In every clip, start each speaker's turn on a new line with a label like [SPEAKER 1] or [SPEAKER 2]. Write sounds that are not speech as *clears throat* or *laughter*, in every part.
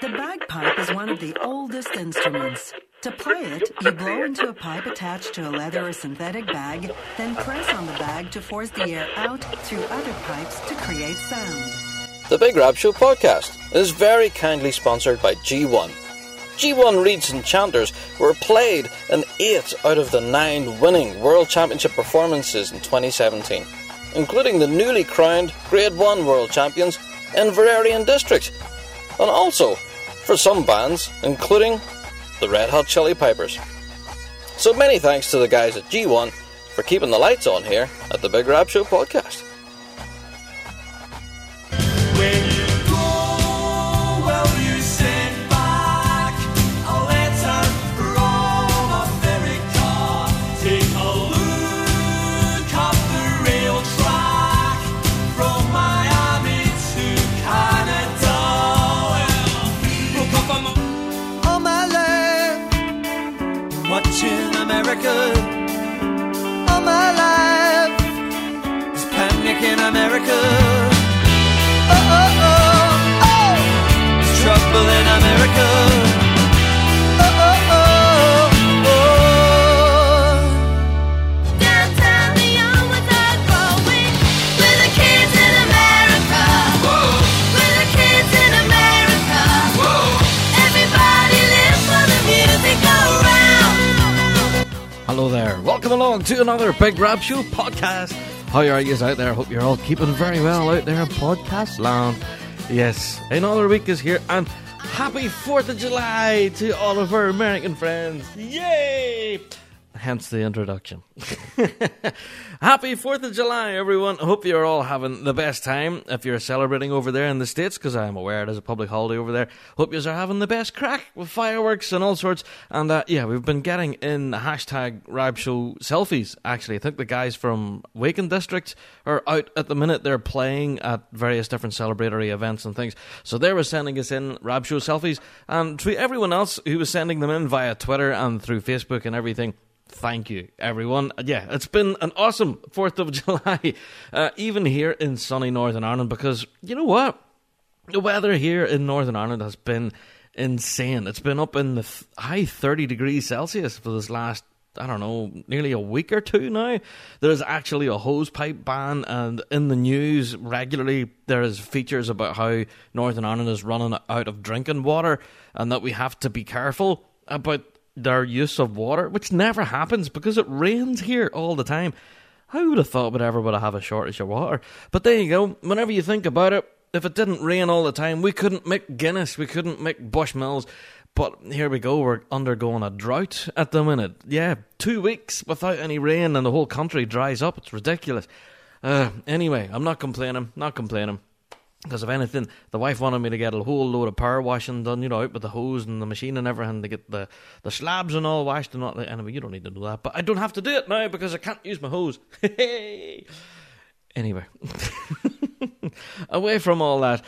[SPEAKER 1] The bagpipe is one of the oldest instruments. To play it, you blow into a pipe attached to a leather or synthetic bag, then press on the bag to force the air out through other pipes to create sound.
[SPEAKER 2] The Big Rab Show podcast is very kindly sponsored by G1. G1 Reeds and Chanters were played in 8 out of the 9 winning World Championship performances in 2017, including the newly crowned Grade 1 World Champions Inverarian District, and also for some bands, including the Red Hot Chili Peppers. So many thanks to the guys at G1 for keeping the lights on here at the Big Rab Show podcast.
[SPEAKER 3] Welcome along to another Big Rab Show podcast. How are you out there? Hope you're all keeping very well out there in podcast land. Yes, another week is here and happy 4th of July to all of our American friends. Yay! Hence the introduction. *laughs* Happy 4th of July, everyone. I hope you're all having the best time if you're celebrating over there in the States, because I'm aware it is a public holiday over there. Hope you are having the best crack with fireworks and all sorts. And uh, yeah, we've been getting in hashtag Rab Show selfies, actually. I think the guys from Waken District are out at the minute. They're playing at various different celebratory events and things. So they were sending us in Rab Show selfies. And to everyone else who was sending them in via Twitter and through Facebook and everything, Thank you, everyone. Yeah, it's been an awesome 4th of *laughs* July, uh, even here in sunny Northern Ireland, because you know what? The weather here in Northern Ireland has been insane. It's been up in the th- high 30 degrees Celsius for this last, I don't know, nearly a week or two now. There's actually a hose pipe ban, and in the news regularly there is features about how Northern Ireland is running out of drinking water and that we have to be careful about their use of water, which never happens because it rains here all the time. I would have thought we'd ever would have a shortage of water? But there you go. Whenever you think about it, if it didn't rain all the time, we couldn't make Guinness, we couldn't make Bushmills. But here we go, we're undergoing a drought at the minute. Yeah, two weeks without any rain and the whole country dries up. It's ridiculous. Uh, anyway, I'm not complaining, not complaining. Because if anything, the wife wanted me to get a whole load of power washing done, you know, out with the hose and the machine and everything to get the, the slabs and all washed and all. Anyway, you don't need to do that. But I don't have to do it now because I can't use my hose. *laughs* anyway, *laughs* away from all that,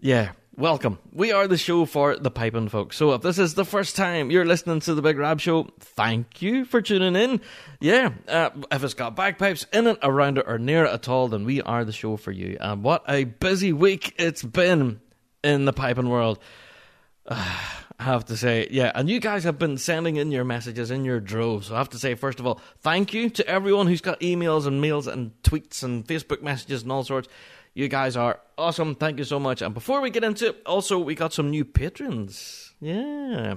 [SPEAKER 3] yeah, welcome. We are the show for the piping folks. So if this is the first time you're listening to the Big Rab Show, thank you for tuning in. Yeah, uh, if it's got bagpipes in it, around it, or near it at all, then we are the show for you. And what a busy week it's been in the piping world. *sighs* I have to say, yeah, and you guys have been sending in your messages in your droves. So I have to say, first of all, thank you to everyone who's got emails and mails and tweets and Facebook messages and all sorts. You guys are awesome. Thank you so much. And before we get into it, also, we got some new patrons. Yeah.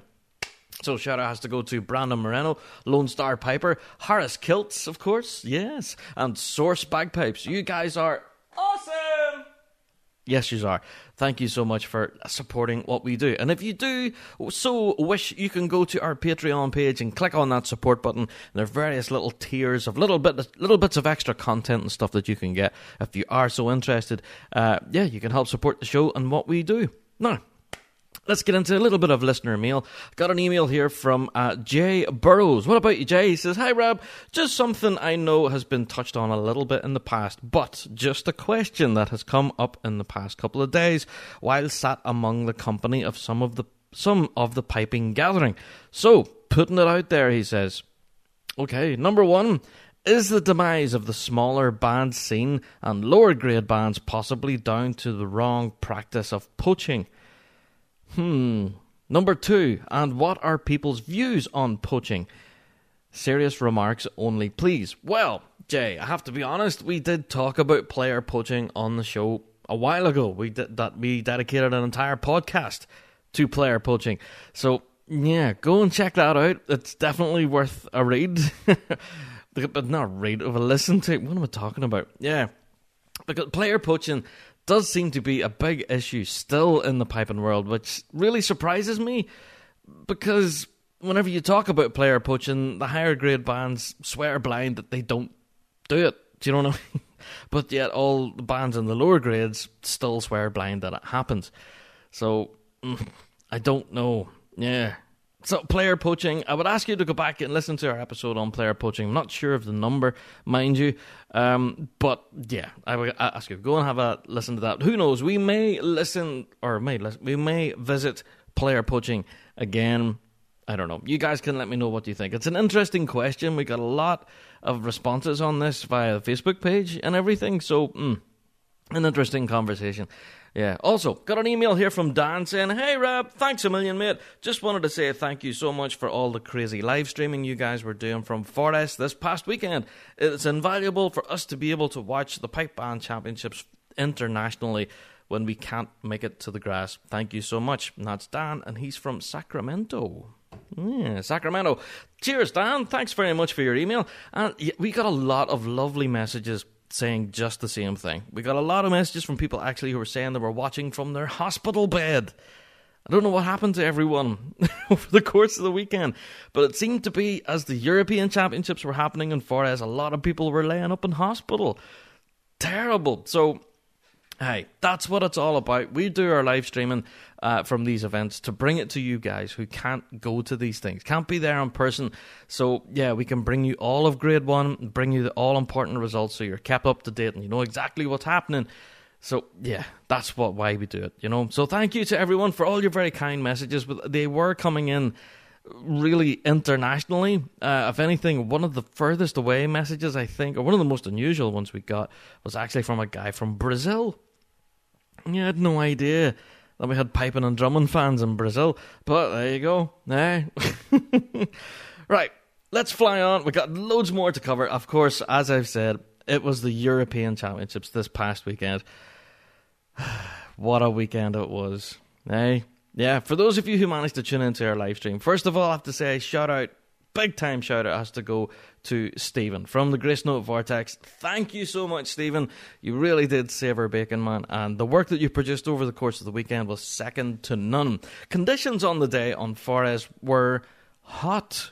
[SPEAKER 3] So shout out has to go to Brandon Moreno, Lone Star Piper, Harris Kilts, of course, yes, and Source Bagpipes. You guys are awesome. Yes, you are. Thank you so much for supporting what we do. And if you do so wish, you can go to our Patreon page and click on that support button. There are various little tiers of little bit, little bits of extra content and stuff that you can get if you are so interested. Uh, yeah, you can help support the show and what we do. Now, Let's get into a little bit of listener mail. Got an email here from uh, Jay Burrows. What about you, Jay? He says, Hi, Rob. Just something I know has been touched on a little bit in the past, but just a question that has come up in the past couple of days while sat among the company of some of the some of the piping gathering. So, putting it out there, he says. Okay, number one. Is the demise of the smaller band scene and lower grade bands possibly down to the wrong practice of poaching? Hmm. Number two, and what are people's views on poaching? Serious remarks only, please. Well, Jay, I have to be honest. We did talk about player poaching on the show a while ago. We did that. We dedicated an entire podcast to player poaching. So yeah, go and check that out. It's definitely worth a read, *laughs* but not read, of a listen to. What am I talking about? Yeah, because player poaching does seem to be a big issue still in the piping world, which really surprises me because whenever you talk about player poaching, the higher grade bands swear blind that they don't do it. Do you know what I *laughs* mean? But yet, all the bands in the lower grades still swear blind that it happens. So, *laughs* I don't know. Yeah. So, player poaching, I would ask you to go back and listen to our episode on player poaching. I'm not sure of the number, mind you. Um, but yeah, I would ask you, go and have a listen to that. Who knows? We may listen, or may listen, we may visit player poaching again. I don't know. You guys can let me know what you think. It's an interesting question. We got a lot of responses on this via the Facebook page and everything. So, mm, an interesting conversation. Yeah. Also, got an email here from Dan saying, Hey, Rob, thanks a million, mate. Just wanted to say thank you so much for all the crazy live streaming you guys were doing from Forres this past weekend. It's invaluable for us to be able to watch the Pipe Band Championships internationally when we can't make it to the grass. Thank you so much. And that's Dan, and he's from Sacramento. Yeah, Sacramento. Cheers, Dan. Thanks very much for your email. And we got a lot of lovely messages saying just the same thing. We got a lot of messages from people actually who were saying they were watching from their hospital bed. I don't know what happened to everyone *laughs* over the course of the weekend, but it seemed to be as the European Championships were happening in Forres, a lot of people were laying up in hospital. Terrible. So Hey, that's what it's all about. We do our live streaming uh, from these events to bring it to you guys who can't go to these things, can't be there in person. So, yeah, we can bring you all of grade one, bring you the all important results so you're kept up to date and you know exactly what's happening. So, yeah, that's what why we do it, you know. So, thank you to everyone for all your very kind messages. They were coming in really internationally. Uh, if anything, one of the furthest away messages, I think, or one of the most unusual ones we got, was actually from a guy from Brazil. Yeah, I had no idea that we had piping and drumming fans in Brazil, but there you go. Eh? *laughs* right, let's fly on. We got loads more to cover. Of course, as I've said, it was the European Championships this past weekend. *sighs* what a weekend it was. Eh? Yeah, for those of you who managed to tune into our live stream, first of all, I have to say, shout out, big time shout out has to go to Stephen from the Grace Note Vortex. Thank you so much, Stephen. You really did save our bacon, man, and the work that you produced over the course of the weekend was second to none. Conditions on the day on Forres were hot.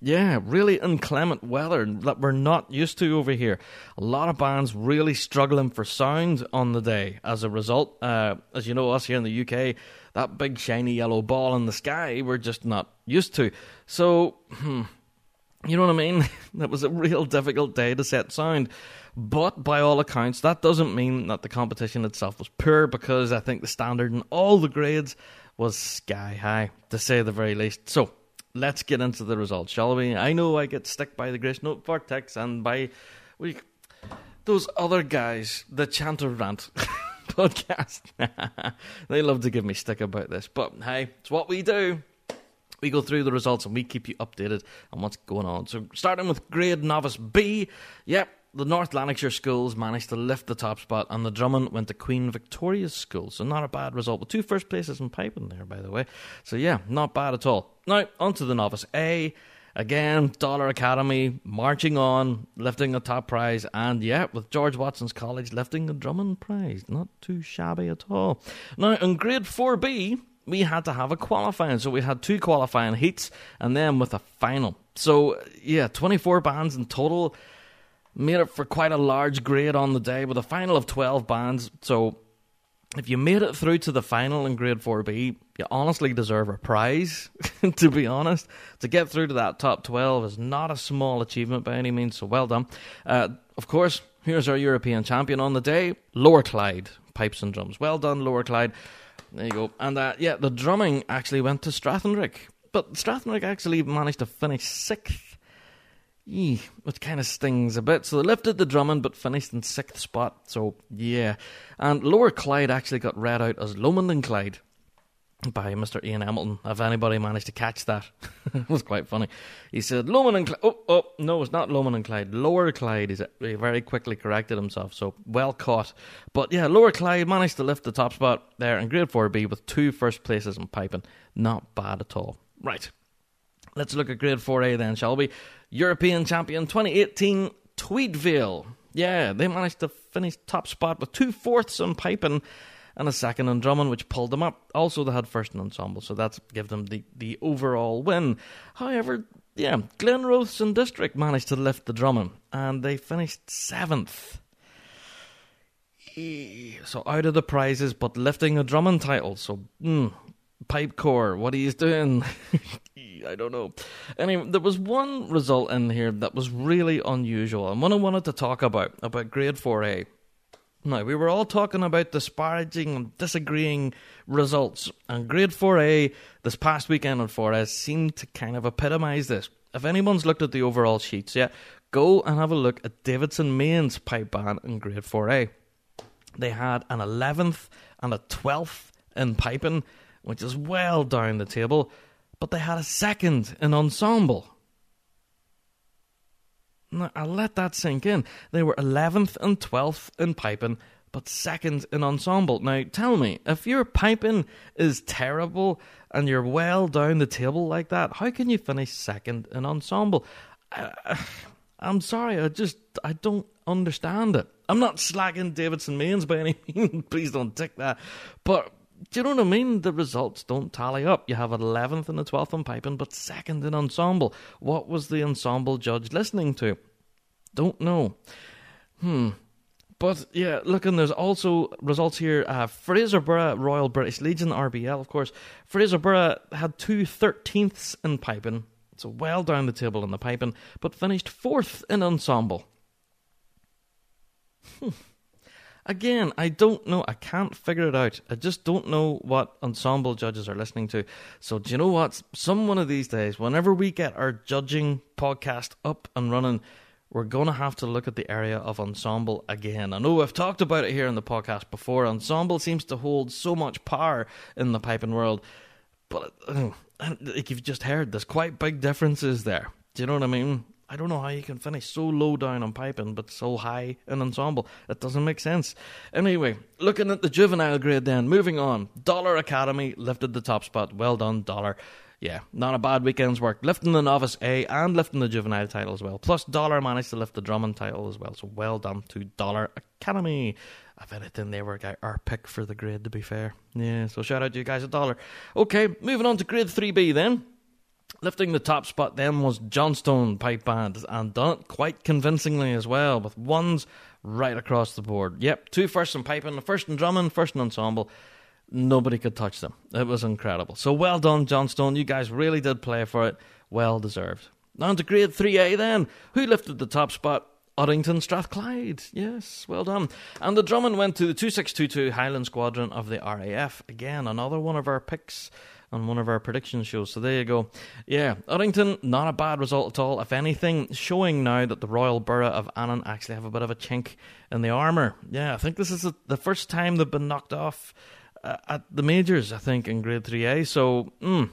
[SPEAKER 3] Yeah, really inclement weather that we're not used to over here. A lot of bands really struggling for sound on the day. As a result, uh, as you know, us here in the UK, that big shiny yellow ball in the sky, we're just not used to. So, hmm, you know what I mean? *laughs* that was a real difficult day to set sound. But by all accounts, that doesn't mean that the competition itself was poor because I think the standard in all the grades was sky high, to say the very least. So, let's get into the results, shall we? I know I get stick by the Grace Note Vortex and by we, those other guys, the Chanter Rant *laughs* podcast. *laughs* they love to give me stick about this, but hey, it's what we do. We go through the results and we keep you updated on what's going on. So, starting with grade novice B, yep, the North Lanarkshire schools managed to lift the top spot, and the Drummond went to Queen Victoria's School. So, not a bad result. With two first places in piping there, by the way. So, yeah, not bad at all. Now, on to the novice A. Again, Dollar Academy marching on, lifting the top prize, and yeah, with George Watson's College lifting the Drummond prize. Not too shabby at all. Now, in grade 4B, we had to have a qualifying. So we had two qualifying heats and then with a final. So, yeah, 24 bands in total. Made it for quite a large grade on the day with a final of 12 bands. So, if you made it through to the final in grade 4B, you honestly deserve a prize, *laughs* to be honest. To get through to that top 12 is not a small achievement by any means, so well done. Uh, of course, here's our European champion on the day, Lower Clyde, pipes and drums. Well done, Lower Clyde. There you go. And uh, yeah, the drumming actually went to Strathendrick. But Strathendrick actually managed to finish sixth. Eeh, which kind of stings a bit. So they lifted the drumming but finished in sixth spot. So yeah. And Lower Clyde actually got read out as Lomond and Clyde. By Mr. Ian Hamilton. If anybody managed to catch that, *laughs* it was quite funny. He said, Lomond and Clyde. Oh, oh, no, it's not Lomond and Clyde. Lower Clyde. He's- He uh, very quickly corrected himself, so well caught. But yeah, Lower Clyde managed to lift the top spot there in Grade 4B with two first places in piping. Not bad at all. Right. Let's look at Grade 4A then, shall we? European champion 2018, Tweedvale. Yeah, they managed to finish top spot with two fourths on piping and a second on drumming, which pulled them up. Also, they had first in ensemble, so that's give them the, the overall win. However, yeah, Glenrothes and District managed to lift the drumming, and they finished seventh. So out of the prizes, but lifting a drumming title. So, mm, pipe core, what are you doing? *laughs* I don't know. Anyway, there was one result in here that was really unusual, and one I wanted to talk about about Grade 4A. Now, we were all talking about disparaging and disagreeing results, and Grade 4A this past weekend on Forres seemed to kind of epitomise this. If anyone's looked at the overall sheets yet, go and have a look at Davidson's Mains pipe band in Grade 4A. They had an 11th and a 12th in piping, which is well down the table, but they had a second in ensemble. Now, I'll let that sink in. They were 11th and 12th in piping, but second in ensemble. Now, tell me, if your piping is terrible and you're well down the table like that, how can you finish second in ensemble? Uh, *sighs* I'm sorry, I just I don't understand it. I'm not slagging Davidson's Mains by any *laughs* means. Please don't take that. But do you know what I mean? The results don't tally up. You have 11th and the 12th in piping, but second in ensemble. What was the ensemble judge listening to? Don't know. Hmm. But yeah, look, and there's also results here. Uh, Fraserburgh Royal British Legion, RBL, of course. Fraserburgh had two 13ths in piping, so well down the table in the piping, but finished fourth in ensemble. Hmm. Again, I don't know. I can't figure it out. I just don't know what ensemble judges are listening to. So, do you know what? Some one of these days, whenever we get our judging podcast up and running, we're going to have to look at the area of ensemble again. I know I've talked about it here in the podcast before. Ensemble seems to hold so much power in the piping world, but uh, like you've just heard, there's quite big differences there. Do you know what I mean? I don't know how you can finish so low down on piping but so high in ensemble. That doesn't make sense. Anyway, looking at the juvenile grade then, moving on. Dollar Academy lifted the top spot. Well done, Dollar. Yeah, not a bad weekend's work. Lifting the novice A and lifting the juvenile title as well. Plus, Dollar managed to lift the Drummond title as well. So well done to Dollar Academy. If anything, they were our pick for the grade, to be fair. Yeah, so shout out to you guys at Dollar. Okay, moving on to grade 3B then. Lifting the top spot then was Johnstone Pipe Band, and done it quite convincingly as well, with ones right across the board. Yep, two first in piping, the first in drumming, first in ensemble. Nobody could touch them. It was incredible. So well done, Johnstone. You guys really did play for it. Well deserved. On to grade 3A then. Who lifted the top spot? Uddingston Strathclyde. Yes, well done. And the drumming went to the 2622 Highland Squadron of the RAF. Again, another one of our picks on one of our prediction shows. So there you go. Yeah, Uddingston, not a bad result at all. If anything, showing now that the Royal Borough of Annan actually have a bit of a chink in the armour. Yeah, I think this is the first time they've been knocked off uh, at the majors, I think, in Grade 3A. So, mm,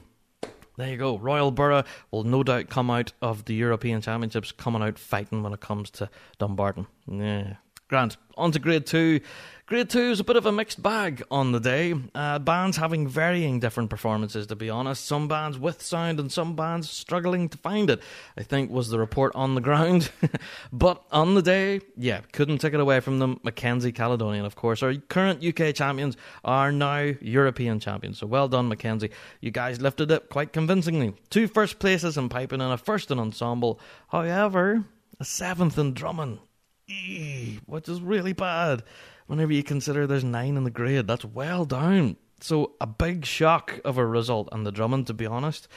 [SPEAKER 3] there you go. Royal Borough will no doubt come out of the European Championships coming out fighting when it comes to Dumbarton. Yeah. Grant. On to grade two. Grade two is a bit of a mixed bag on the day. Uh, bands having varying different performances, to be honest. Some bands with sound and some bands struggling to find it, I think was the report on the ground. *laughs* but on the day, yeah, couldn't take it away from them. Mackenzie Caledonian, of course. Our current UK champions are now European champions. So well done, Mackenzie. You guys lifted it quite convincingly. Two first places in piping and a first in ensemble. However, a seventh in drumming. Eee, which is really bad whenever you consider there's nine in the grade. That's well down. So a big shock of a result on the Drummond, to be honest.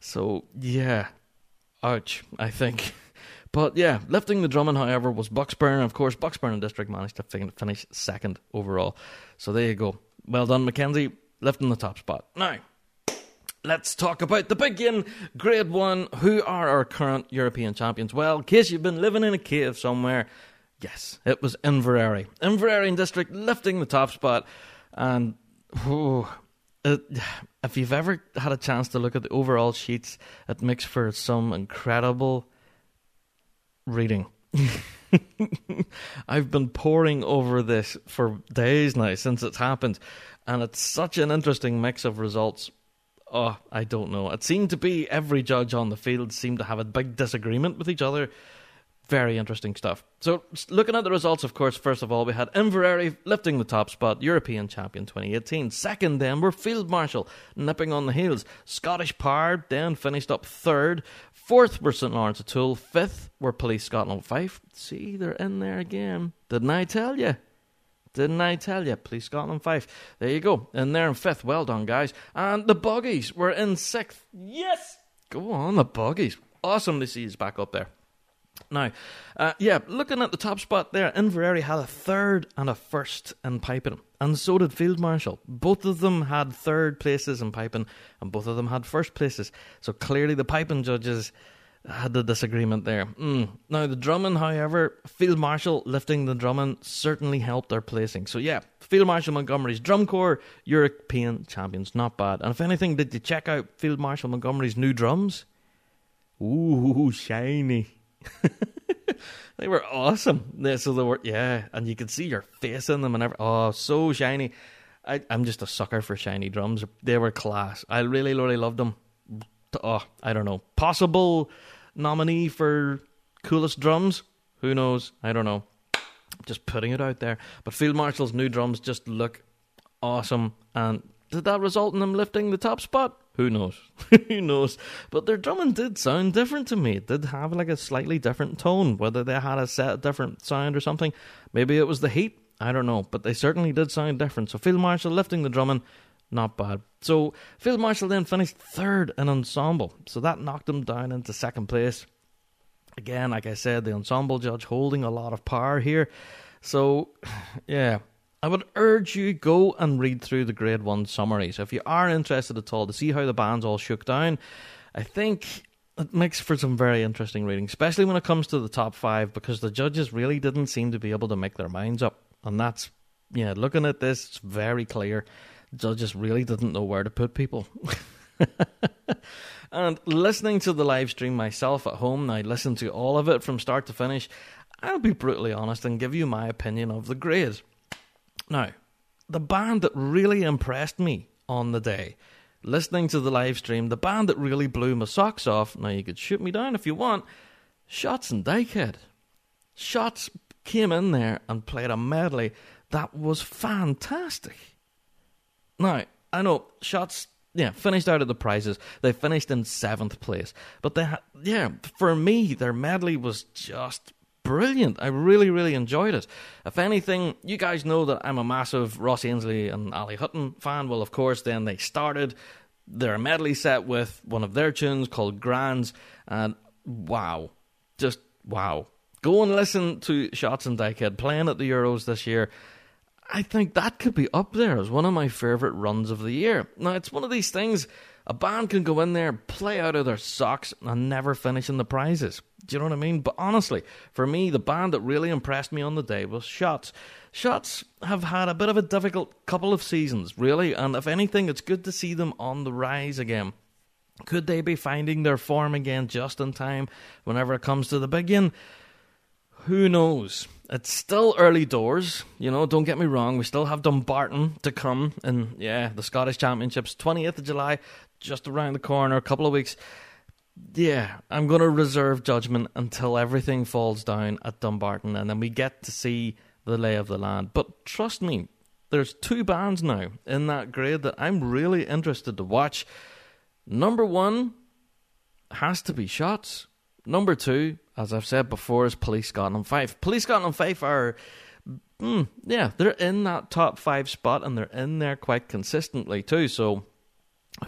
[SPEAKER 3] So yeah, ouch. I think. *laughs* But yeah, lifting the Drummond, however, was Bucksburn. Of course, Bucksburn and District managed to fin- finish second overall. So there you go. Well done, Mackenzie, lifting the top spot. Now, let's talk about the big in Grade 1. Who are our current European champions? Well, in case you've been living in a cave somewhere, yes, it was Inveraray. Inveraray District lifting the top spot. And oh, it, if you've ever had a chance to look at the overall sheets, it makes for some incredible reading. *laughs* I've been poring over this for days now since it's happened, and it's such an interesting mix of results. Oh, I don't know. It seemed to be every judge on the field seemed to have a big disagreement with each other. Very interesting stuff. So, looking at the results, of course, first of all, we had Inveraray lifting the top spot, European champion 2018. Second, then, were Field Marshal nipping on the heels. Scottish Power then finished up third. Fourth were St Lawrence O'Toole. Fifth were Police Scotland Fife. See, they're in there again. Didn't I tell you? Didn't I tell you? Police Scotland Fife. There you go. In there in fifth. Well done, guys. And the Buggies were in sixth. Yes! Go on, the Buggies. Awesome to see you back up there. Now, uh, yeah, looking at the top spot there, Inveraray had a third and a first in piping, and so did Field Marshal. Both of them had third places in piping, and both of them had first places. So clearly, the piping judges had the disagreement there. Mm. Now, the drumming, however, Field Marshal lifting the drumming certainly helped their placing. So, yeah, Field Marshal Montgomery's Drum Corps, European champions, not bad. And if anything, did you check out Field Marshal Montgomery's new drums? Ooh, shiny. *laughs* they were awesome. They, so they were, yeah, and you could see your face in them and every, oh, so shiny. I, I'm just a sucker for shiny drums. They were class. I really, really loved them. Oh, I don't know. Possible nominee for coolest drums? Who knows? I don't know. Just putting it out there. But Field Marshal's new drums just look awesome. And did that result in them lifting the top spot? Who knows? *laughs* Who knows? But their drumming did sound different to me. It did have like a slightly different tone. Whether they had a set different sound or something. Maybe it was the heat. I don't know. But they certainly did sound different. So Field Marshal lifting the drumming, not bad. So Field Marshal then finished third in ensemble. So that knocked them down into second place. Again, like I said, the ensemble judge holding a lot of power here. So, *sighs* yeah, I would urge you go and read through the grade one summaries if you are interested at all to see how the bands all shook down. I think it makes for some very interesting reading, especially when it comes to the top five, because the judges really didn't seem to be able to make their minds up, and that's yeah. Looking at this, it's very clear. the Judges really didn't know where to put people. *laughs* and listening to the live stream myself at home, I listened to all of it from start to finish. I'll be brutally honest and give you my opinion of the grade. Now, the band that really impressed me on the day, listening to the live stream, the band that really blew my socks off, now you could shoot me down if you want, Shotts and Dykehead. Shotts came in there and played a medley that was fantastic. Now, I know Shotts, yeah, finished out of the prizes. They finished in seventh place. But they had, yeah, for me, their medley was just brilliant. I really, really enjoyed it. If anything, you guys know that I'm a massive Ross Ainslie and Ali Hutton fan. Well, of course, then they started their medley set with one of their tunes called Grands, and wow, just wow. Go and listen to Shotts and Dykehead playing at the Euros this year. I think that could be up there as one of my favourite runs of the year. Now, it's one of these things a band can go in there, play out of their socks, and never finish in the prizes. Do you know what I mean? But honestly, for me, the band that really impressed me on the day was Shotts. Shotts have had a bit of a difficult couple of seasons, really, and if anything, it's good to see them on the rise again. Could they be finding their form again just in time whenever it comes to the big one? Who knows? It's still early doors, you know, don't get me wrong. We still have Dumbarton to come, and yeah, the Scottish Championships, 20th of July, just around the corner, a couple of weeks. Yeah, I'm going to reserve judgment until everything falls down at Dumbarton, and then we get to see the lay of the land. But trust me, there's two bands now in that grade that I'm really interested to watch. Number one has to be Shotts. Number two, as I've said before, is Police Scotland Fife. Police Scotland Fife are, mm, yeah, they're in that top five spot and they're in there quite consistently too. So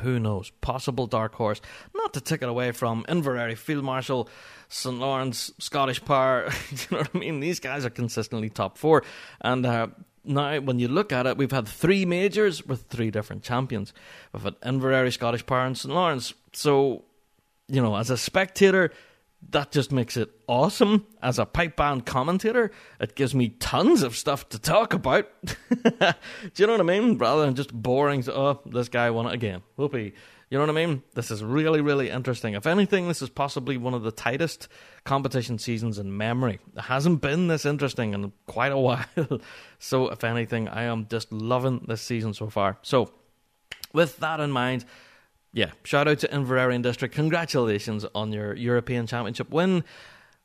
[SPEAKER 3] who knows? Possible dark horse. Not to take it away from Inveraray, Field Marshal, St Lawrence, Scottish Power. *laughs* you know what I mean? These guys are consistently top four. And uh, now, when you look at it, we've had three majors with three different champions. We've had Inveraray, Scottish Power, and St Lawrence. So, you know, as a spectator, that just makes it awesome as a pipe band commentator. It gives me tons of stuff to talk about. *laughs* Do you know what I mean? Rather than just boring. Oh, this guy won it again. Whoopee. You know what I mean? This is really, really interesting. If anything, this is possibly one of the tightest competition seasons in memory. It hasn't been this interesting in quite a *laughs* while. so, if anything, I am just loving this season so far. So, with that in mind, yeah, shout out to Inverarian District. Congratulations on your European Championship win.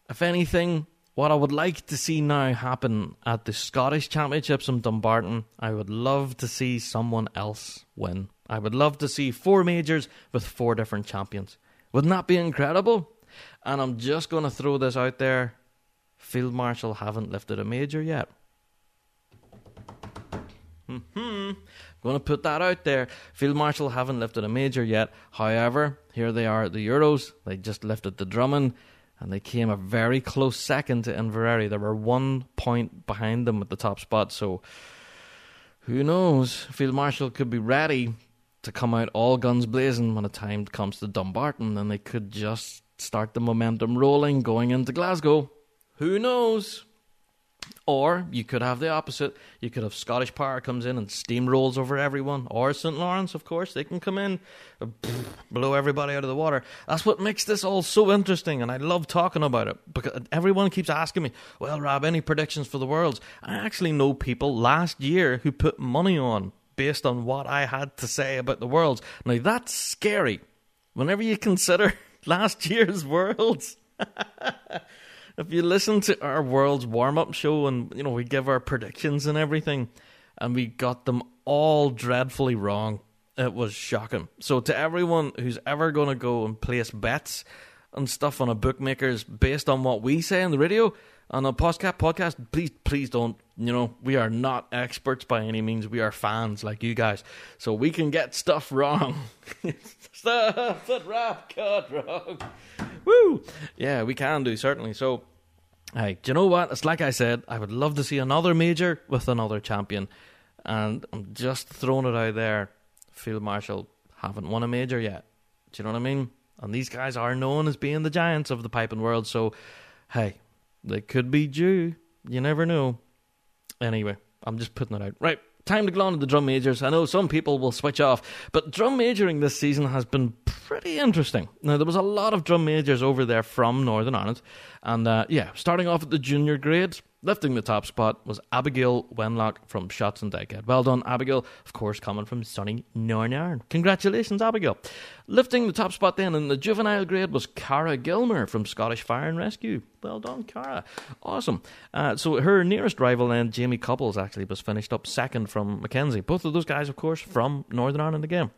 [SPEAKER 3] If anything, what I would like to see now happen at the Scottish Championships in Dumbarton, I would love to see someone else win. I would love to see four majors with four different champions. Wouldn't that be incredible? And I'm just going to throw this out there. Field Marshal haven't lifted a major yet. Hmm. Going to put that out there. Field Marshal haven't lifted a major yet. However, here they are at the Euros. They just lifted the Drummond and they came a very close second to Inveraray. They were one point behind them at the top spot. So who knows? Field Marshal could be ready to come out all guns blazing when the time comes to Dumbarton and they could just start the momentum rolling going into Glasgow. Who knows? Or you could have the opposite. You could have Scottish Power comes in and steamrolls over everyone. Or St. Lawrence, of course. They can come in, blow everybody out of the water. That's what makes this all so interesting, and I love talking about it. Because everyone keeps asking me, well, Rob, any predictions for the Worlds? I actually know people last year who put money on based on what I had to say about the Worlds. Now, that's scary. Whenever you consider *laughs* last year's Worlds. *laughs* if you listen to our world's warm up show and you know we give our predictions and everything and we got them all dreadfully wrong it was shocking. So to everyone who's ever going to go and place bets and stuff on a bookmakers based on what we say on the radio on a podcast podcast please please don't you know we are not experts by any means we are fans like you guys so we can get stuff wrong *laughs* stuff that Rab got wrong Woo! Yeah, we can do certainly. So, hey, do you know what? It's like I said. I would love to see another major with another champion, and I'm just throwing it out there. Field Marshal haven't won a major yet. Do you know what I mean? And these guys are known as being the giants of the piping world. So, hey, they could be due. You never know. Anyway, I'm just putting it out. Right, time to go on to the drum majors. I know some people will switch off, but drum majoring this season has been pretty interesting. Now, there was a lot of drum majors over there from Northern Ireland, and uh, yeah, starting off at the junior grade, lifting the top spot was Abigail Wenlock from Shotts and Dykehead. Well done, Abigail. Of course, coming from sunny Northern Ireland. Congratulations, Abigail. Lifting the top spot then in the juvenile grade was Cara Gilmer from Scottish Fire and Rescue. Well done, Cara. Awesome. Uh, so her nearest rival then, Jamie Couples, actually was finished up second from Mackenzie. Both of those guys, of course, from Northern Ireland again.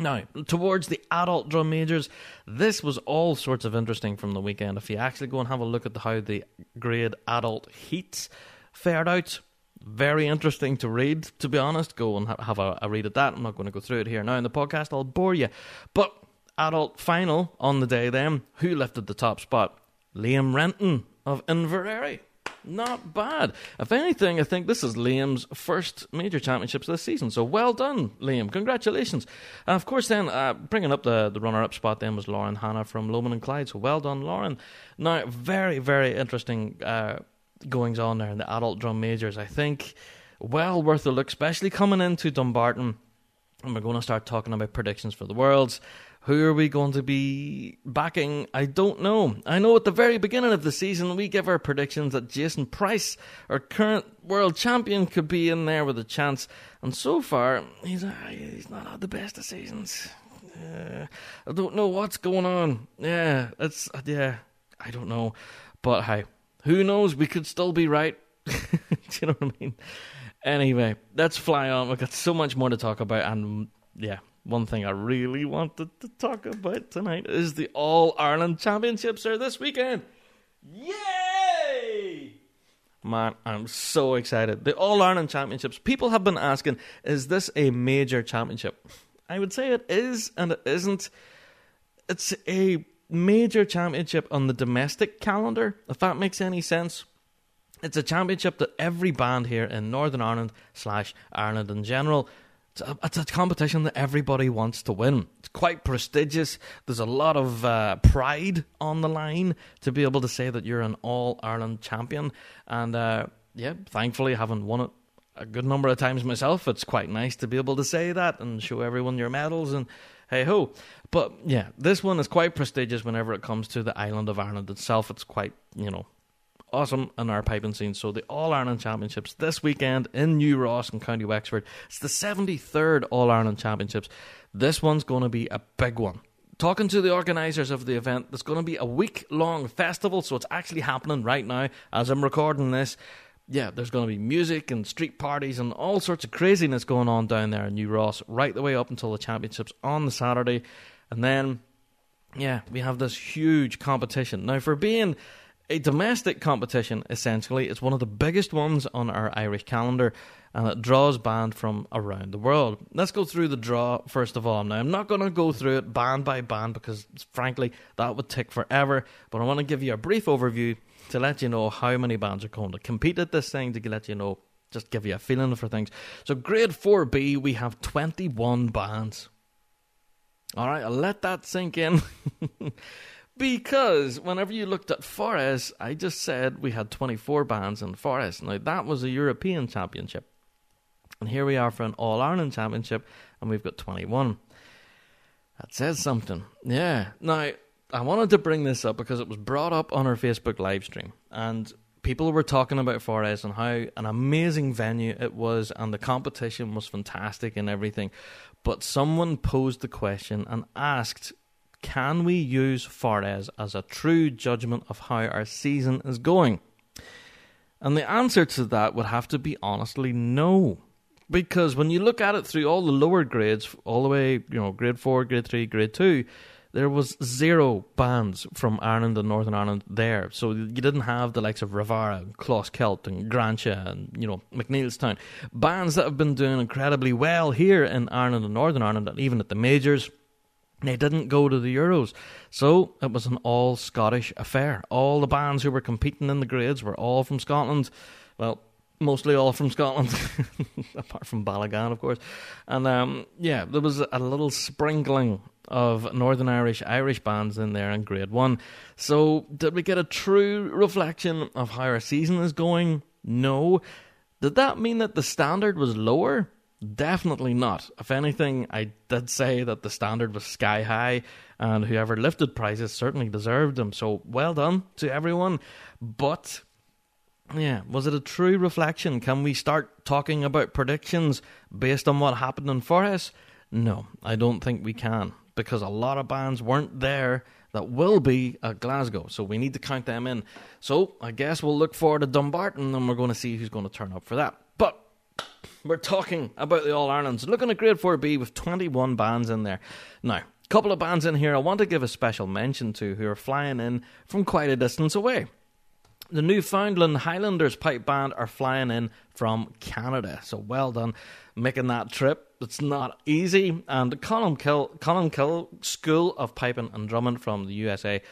[SPEAKER 3] Now, towards the adult drum majors, this was all sorts of interesting from the weekend. If you actually go and have a look at the, how the grade adult heats fared out, very interesting to read, to be honest. Go and ha- have a, a read at that. I'm not going to go through it here now in the podcast, I'll bore you. But adult final on the day then, who lifted the top spot? Liam Renton of Inveraray. Not bad. If anything, I think this is Liam's first major championships this season. So well done, Liam. Congratulations. And of course, then uh, bringing up the, the runner up spot then was Lauren Hanna from Lomond and Clyde. So well done, Lauren. Now, very, very interesting uh, goings on there in the adult drum majors. I think well worth a look, especially coming into Dumbarton. And we're going to start talking about predictions for the Worlds. Who are we going to be backing? I don't know. I know at the very beginning of the season, we give our predictions that Jason Price, our current world champion, could be in there with a chance. And so far, he's, uh, he's not had the best of seasons. Uh, I don't know what's going on. Yeah, it's, yeah, I don't know. But hey, who knows? We could still be right. *laughs* Do you know what I mean? Anyway, let's fly on. We've got so much more to talk about, and yeah, one thing I really wanted to talk about tonight is the All Ireland Championships are this weekend. Yay! Man, I'm so excited. The All Ireland Championships. People have been asking, is this a major championship? I would say it is and it isn't. It's a major championship on the domestic calendar, if that makes any sense. It's a championship that every band here in Northern Ireland slash Ireland in general, it's a, it's a competition that everybody wants to win. It's quite prestigious. There's a lot of uh, pride on the line to be able to say that you're an All Ireland champion. And uh, yeah, thankfully, having won it a good number of times myself, it's quite nice to be able to say that and show everyone your medals and hey ho. But yeah, this one is quite prestigious whenever it comes to the island of Ireland itself. It's quite, you know, awesome in our piping scene. So the All Ireland Championships this weekend in New Ross in County Wexford. It's the 73rd All Ireland Championships. This one's going to be a big one. Talking to the organisers of the event, there's going to be a week long festival, so it's actually happening right now as I'm recording this. Yeah, there's going to be music and street parties and all sorts of craziness going on down there in New Ross, right the way up until the championships on the Saturday. And then yeah, we have this huge competition. Now, for being a domestic competition, essentially, it's one of the biggest ones on our Irish calendar, and it draws band from around the world. Let's go through the draw first of all. Now, I'm not going to go through it band by band because, frankly, that would take forever, but I want to give you a brief overview to let you know how many bands are going to compete at this thing, to let you know, just give you a feeling for things. So, grade 4B, we have 21 bands. All right, I'll let that sink in. *laughs* because whenever you looked at Forres, I just said we had 24 bands in Forres. Now, that was a European championship. And here we are for an All Ireland championship, and we've got 21. That says something. Yeah. Now, I wanted to bring this up because it was brought up on our Facebook live stream. And people were talking about Forres and how an amazing venue it was, and the competition was fantastic and everything. But someone posed the question and asked, can we use Forres as a true judgment of how our season is going? And the answer to that would have to be honestly no. Because when you look at it through all the lower grades, all the way, you know, grade 4, grade 3, grade 2, there was zero bands from Ireland and Northern Ireland there. So you didn't have the likes of Ravara, and Closkelt, and Grantia, and, you know, McNeillstown. Bands that have been doing incredibly well here in Ireland and Northern Ireland, and even at the majors. They didn't go to the Euros. So it was an all Scottish affair. All the bands who were competing in the grades were all from Scotland. Well, mostly all from Scotland, *laughs* apart from Balagan, of course. And um, yeah, there was a little sprinkling of Northern Irish Irish bands in there in grade one. So did we get a true reflection of how our season is going? No. Did that mean that the standard was lower? Definitely not. If anything, I did say that the standard was sky high, and whoever lifted prizes certainly deserved them. So well done to everyone. But yeah, was it a true reflection? Can we start talking about predictions based on what happened in Forres? No, I don't think we can because a lot of bands weren't there that will be at Glasgow. So we need to count them in. So I guess we'll look forward to Dumbarton and we're going to see who's going to turn up for that. But we're talking about the All Irelands. Looking at Grade 4B with 21 bands in there. Now, a couple of bands in here I want to give a special mention to who are flying in from quite a distance away. The Newfoundland Highlanders Pipe Band are flying in from Canada. So well done making that trip. It's not easy. And Colin Kill, Kill School of Piping and Drumming from the USA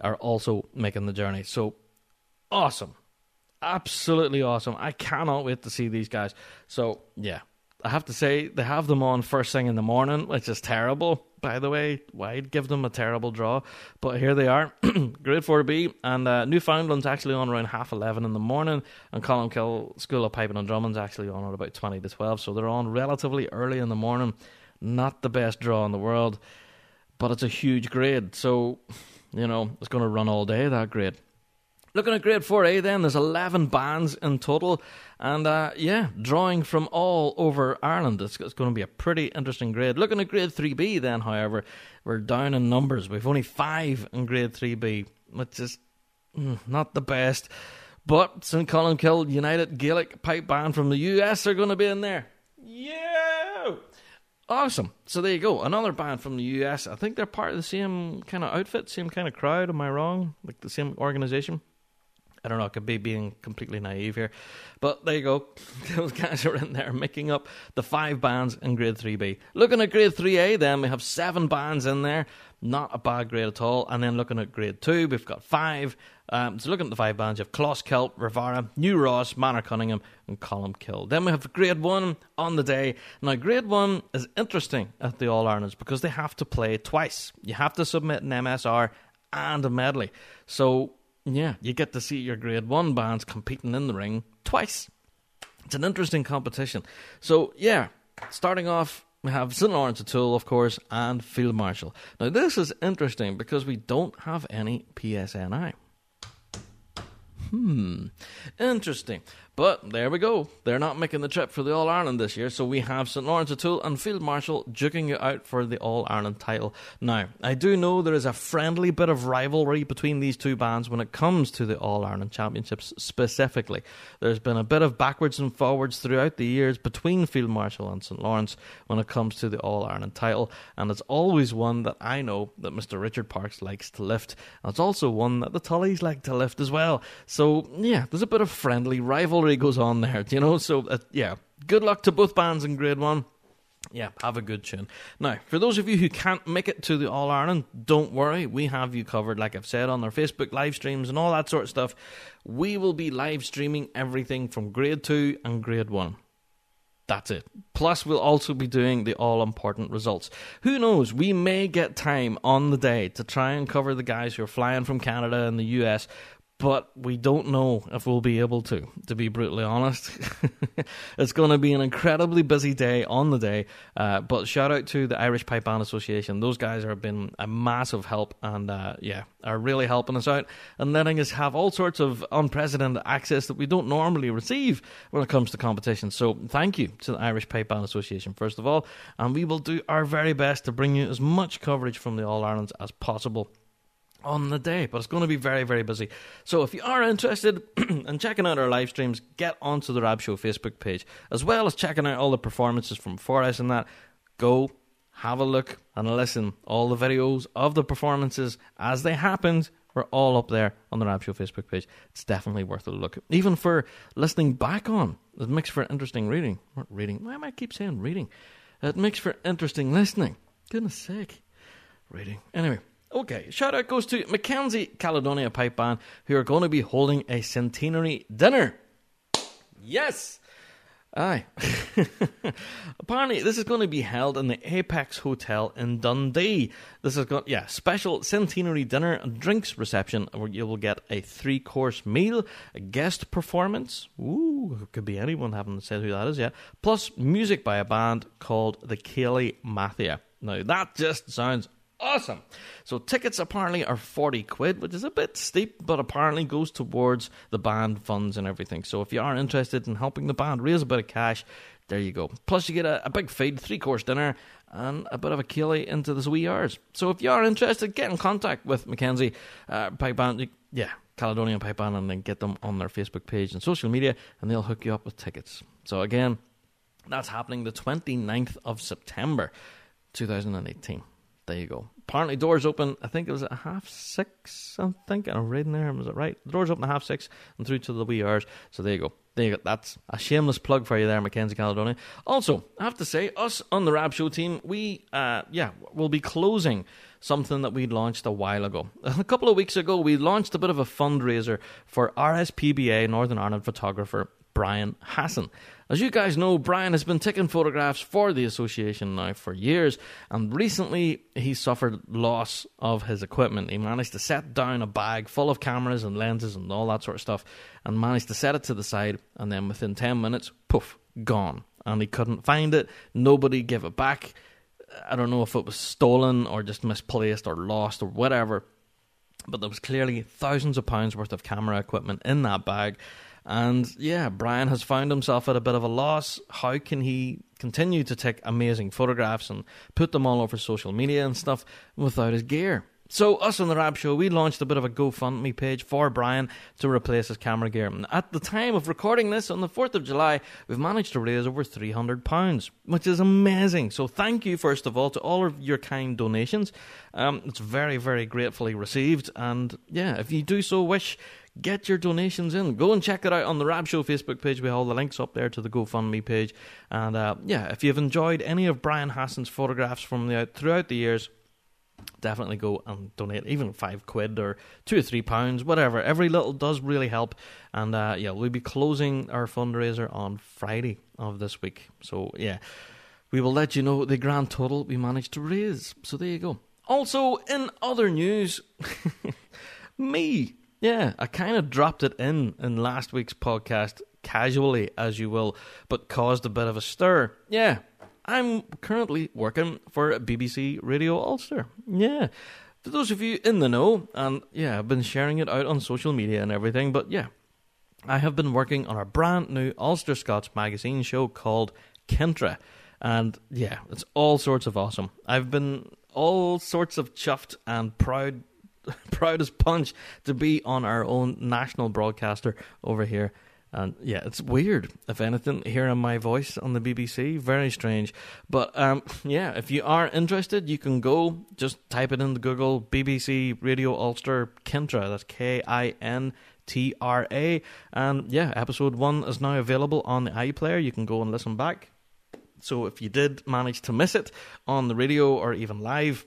[SPEAKER 3] are also making the journey. So awesome. Absolutely awesome. I cannot wait to see these guys. So, yeah, I have to say, they have them on first thing in the morning, which is terrible, by the way. Why'd give them a terrible draw? But here they are, *clears throat* grade 4B, and uh, Newfoundland's actually on around half 11 in the morning, and Columcille School of Piping and Drummond's actually on at about 20 to 12, so they're on relatively early in the morning. Not the best draw in the world, but it's a huge grade, so, you know, it's going to run all day, that grade. Looking at grade 4A, then, there's 11 bands in total. And uh, yeah, drawing from all over Ireland. It's, it's going to be a pretty interesting grade. Looking at grade 3B, then, however, we're down in numbers. We've only five in grade 3B, which is mm, not the best. But St. Columcille United Gaelic Pipe Band from the US are going to be in there. Yeah! Awesome. So there you go. Another band from the US. I think they're part of the same kind of outfit, same kind of crowd. Am I wrong? Like the same organization? I don't know, I could be being completely naive here. But there you go. *laughs* Those guys are in there making up the five bands in grade 3B. Looking at grade 3A, then, we have seven bands in there. not a bad grade at all. And then looking at grade two, we've got five. Um, so looking at the five bands, you have Kloss Kelt, Ravara, New Ross, Manor Cunningham, and Columcille. Then we have grade one on the day. Now, grade one is interesting at the All Irelands because they have to play twice. You have to submit an MSR and a medley. So, yeah, you get to see your grade one bands competing in the ring twice. It's an interesting competition. So, yeah, starting off, we have St. Lawrence O'Toole, of course, and Field Marshal. Now, this is interesting because we don't have any PSNI. Hmm, interesting. But there we go. They're not making the trip for the All Ireland this year, so we have St Lawrence O'Toole and Field Marshal duking it out for the All Ireland title. Now, I do know there is a friendly bit of rivalry between these two bands when it comes to the All Ireland Championships specifically. There's been a bit of backwards and forwards throughout the years between Field Marshal and St Lawrence when it comes to the All Ireland title, and it's always one that I know that Mr. Richard Parks likes to lift. And it's also one that the Tullys like to lift as well. So, yeah, there's a bit of friendly rivalry goes on there, you know? So, uh, yeah, good luck to both bands in grade one. Yeah, have a good tune. Now, for those of you who can't make it to the All Ireland, don't worry. We have you covered, like I've said, on our Facebook live streams and all that sort of stuff. We will be live streaming everything from grade two and grade one. That's it. Plus, we'll also be doing the all important results. Who knows? We may get time on the day to try and cover the guys who are flying from Canada and the US, but we don't know if we'll be able to, to be brutally honest. *laughs* it's going to be an incredibly busy day on the day, uh, but shout out to the Irish Pipe Band Association. Those guys have been a massive help and, uh, yeah, are really helping us out and letting us have all sorts of unprecedented access that we don't normally receive when it comes to competition. So thank you to the Irish Pipe Band Association, first of all, and we will do our very best to bring you as much coverage from the All Irelands as possible on the day, but it's going to be very, very busy. So if you are interested *clears throat* in checking out our live streams, get onto the Rab Show Facebook page, as well as checking out all the performances from Forres and that. Go have a look and listen. All the videos of the performances as they happened are all up there on the Rab Show Facebook page. It's definitely worth a look, even for listening back on. It makes for interesting reading. Or reading. Why am I keep saying reading? It makes for interesting listening. Goodness sake, reading. Anyway. Okay, shout out goes to Mackenzie Caledonia Pipe Band, who are going to be holding a centenary dinner. Yes! Aye. *laughs* Apparently, this is going to be held in the Apex Hotel in Dundee. This is got yeah special centenary dinner and drinks reception where you will get a three course meal, a guest performance. Ooh, could be anyone. Haven't said who that is yet. Plus music by a band called the Cayley Mathia. Now that just sounds awesome. So tickets apparently are 40 quid, which is a bit steep, but apparently goes towards the band funds and everything. So if you are interested in helping the band raise a bit of cash, there you go. Plus you get a, a big feed, three course dinner, and a bit of a ceilidh into the wee hours. So if you are interested, get in contact with Mackenzie uh, Pipe Band. Yeah, Caledonian Pipe Band, and then get them on their Facebook page and social media, and they'll hook you up with tickets. So again, that's happening the 29th of September, 2018. There you go. Apparently, doors open. I think it was at half six. I think I'm reading there. Was it right? The doors open at half six and through to the wee hours. So there you go. There you go. That's a shameless plug for you there, Mackenzie Caledonia. Also, I have to say, us on the Rab Show team, we uh, yeah, will be closing something that we launched a while ago. *laughs* A couple of weeks ago, we launched a bit of a fundraiser for RSPBA Northern Ireland photographer Brian Hassan. As you guys know, Brian has been taking photographs for the association now for years, and recently he suffered loss of his equipment. He managed to set down a bag full of cameras and lenses and all that sort of stuff, and managed to set it to the side, and then within 10 minutes, poof, gone. And he couldn't find it, nobody gave it back. I don't know if it was stolen or just misplaced or lost or whatever but there was clearly thousands of pounds worth of camera equipment in that bag. And yeah, Brian has found himself at a bit of a loss. How can he continue to take amazing photographs and put them all over social media and stuff without his gear? So, us on the Rab Show, we launched a bit of a GoFundMe page for Brian to replace his camera gear. At the time of recording this, on the 4th of July, we've managed to raise over £300, which is amazing. So, thank you, first of all, to all of your kind donations. Um, it's very, very gratefully received. And yeah, if you do so wish, get your donations in. Go and check it out on the Rab Show Facebook page. We have all the links up there to the GoFundMe page. And uh, yeah, if you've enjoyed any of Brian Hassan's photographs from the, throughout the years, definitely go and donate even five quid or two or three pounds whatever every little does really help and uh, yeah we'll be closing our fundraiser on friday of this week so yeah we will let you know the grand total we managed to raise so there you go also in other news *laughs* me yeah i kind of dropped it in in last week's podcast casually as you will but caused a bit of a stir yeah I'm currently working for BBC Radio Ulster. Yeah. For those of you in the know, and yeah, I've been sharing it out on social media and everything, but yeah, I have been working on a brand new Ulster Scots magazine show called Kintra. And yeah, it's all sorts of awesome. I've been all sorts of chuffed and proud *laughs* proud as punch to be on our own national broadcaster over here. And yeah, it's weird, if anything, hearing my voice on the BBC. Very strange. But um, yeah, if you are interested, you can go just type it into Google BBC Radio Ulster Kintra. That's K I N T R A. And yeah, episode one is now available on the iPlayer. You can go and listen back. So if you did manage to miss it on the radio or even live,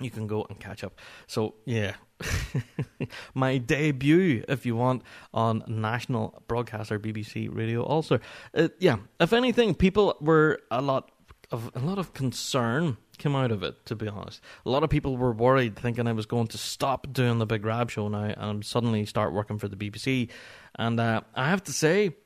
[SPEAKER 3] you can go and catch up. So yeah, *laughs* my debut, if you want, on national broadcaster BBC Radio Ulster. Uh, yeah, if anything, people were a lot of a lot of concern came out of it. To be honest, a lot of people were worried, thinking I was going to stop doing the Big Rab show now and suddenly start working for the BBC. And uh, I have to say,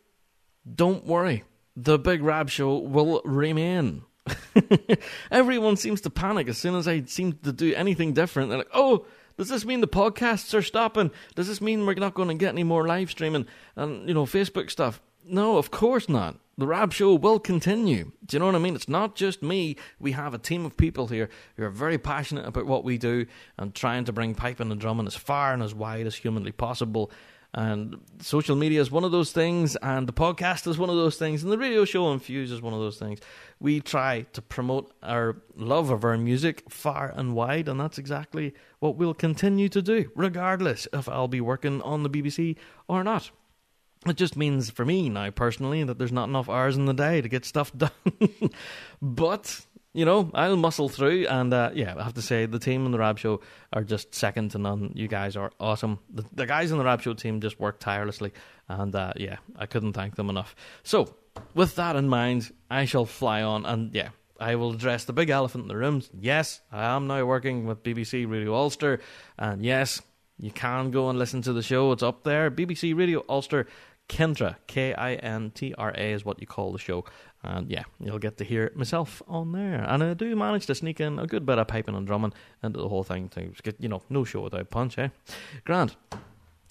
[SPEAKER 3] don't worry, the Big Rab show will remain. *laughs* Everyone seems to panic as soon as I seem to do anything different. They're like, "Oh, does this mean the podcasts are stopping? Does this mean we're not going to get any more live streaming and you know Facebook stuff?" No, of course not. The Rab Show will continue. Do you know what I mean? It's not just me. We have a team of people here who are very passionate about what we do and trying to bring piping and drumming as far and as wide as humanly possible. And social media is one of those things, and the podcast is one of those things, and the radio show and Fuse is one of those things. We try to promote our love of our music far and wide, and that's exactly what we'll continue to do, regardless if I'll be working on the BBC or not. It just means for me now personally that there's not enough hours in the day to get stuff *laughs* done. but you know, I'll muscle through, and uh, yeah, I have to say the team in the Rab Show are just second to none. You guys are awesome. The, the guys in the Rab Show team just work tirelessly, and uh, yeah, I couldn't thank them enough. So, with that in mind, I shall fly on, and yeah, I will address the big elephant in the room. Yes, I am now working with BBC Radio Ulster, and yes, you can go and listen to the show. It's up there. BBC Radio Ulster Kintra, K I N T R A is what you call the show. And yeah, you'll get to hear myself on there. And I do manage to sneak in a good bit of piping and drumming into the whole thing to get, you know, no show without punch, eh? Grand.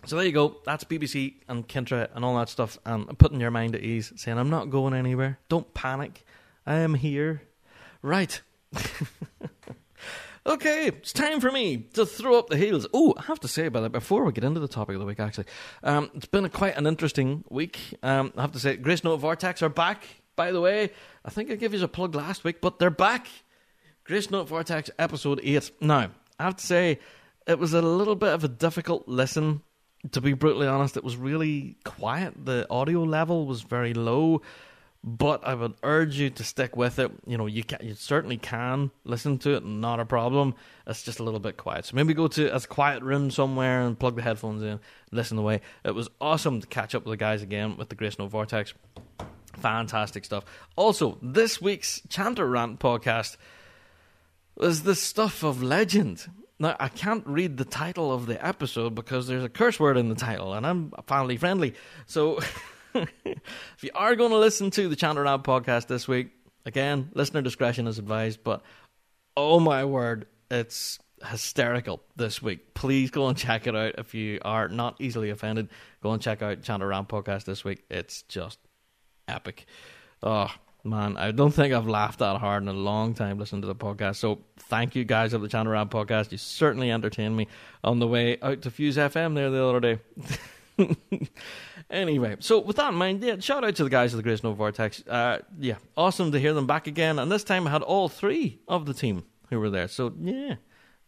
[SPEAKER 3] So there you go. That's BBC and Kintra and all that stuff. And I'm putting your mind at ease, saying I'm not going anywhere. Don't panic. I am here. Right. *laughs* Okay, it's time for me to throw up the heels. Oh, I have to say about that before we get into the topic of the week. Actually, um, it's been a, quite an interesting week. Um, I have to say, Grace Note Vortex are back. By the way, I think I gave you a plug last week, but they're back. Grace Note Vortex episode eight. Now, I have to say, it was a little bit of a difficult listen. To be brutally honest, it was really quiet. The audio level was very low but I would urge you to stick with it. You know, you can, you certainly can listen to it, not a problem. It's just a little bit quiet. So maybe go to a quiet room somewhere and plug the headphones in, listen away. It was awesome to catch up with the guys again with the Grace Note Vortex. Fantastic stuff. Also, this week's Chanter Rant podcast was the stuff of legend. Now, I can't read the title of the episode because there's a curse word in the title, and I'm family friendly. So. *laughs* if you are going to listen to the Chanter Rant podcast this week, again, listener discretion is advised, but oh my word, it's hysterical this week. Please go and check it out if you are not easily offended. Go and check out Chanter Rant podcast this week. It's just epic. Oh, man, I don't think I've laughed that hard in a long time listening to the podcast. So thank you guys of the Chanter Rant podcast. You certainly entertained me on the way out to Fuse FM there the other day. *laughs* anyway, so with that in mind, yeah, shout out to the guys of the Grace Note Vortex. Uh, yeah, awesome to hear them back again. And this time I had all three of the team who were there. So yeah,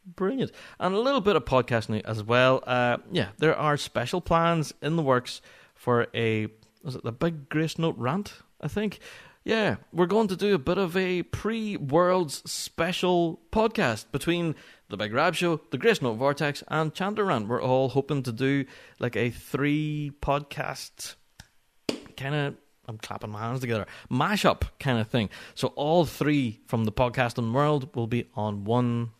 [SPEAKER 3] brilliant. And a little bit of podcasting as well. Uh, yeah, there are special plans in the works for a was it the big Grace Note rant? I think. Yeah, we're going to do a bit of a pre Worlds special podcast between the Big Rab Show, the Grace Note Vortex, and Chanter Rant. We're all hoping to do like a three podcast kind of. I'm clapping my hands together. Mashup kind of thing. So all three from the podcasting world will be on one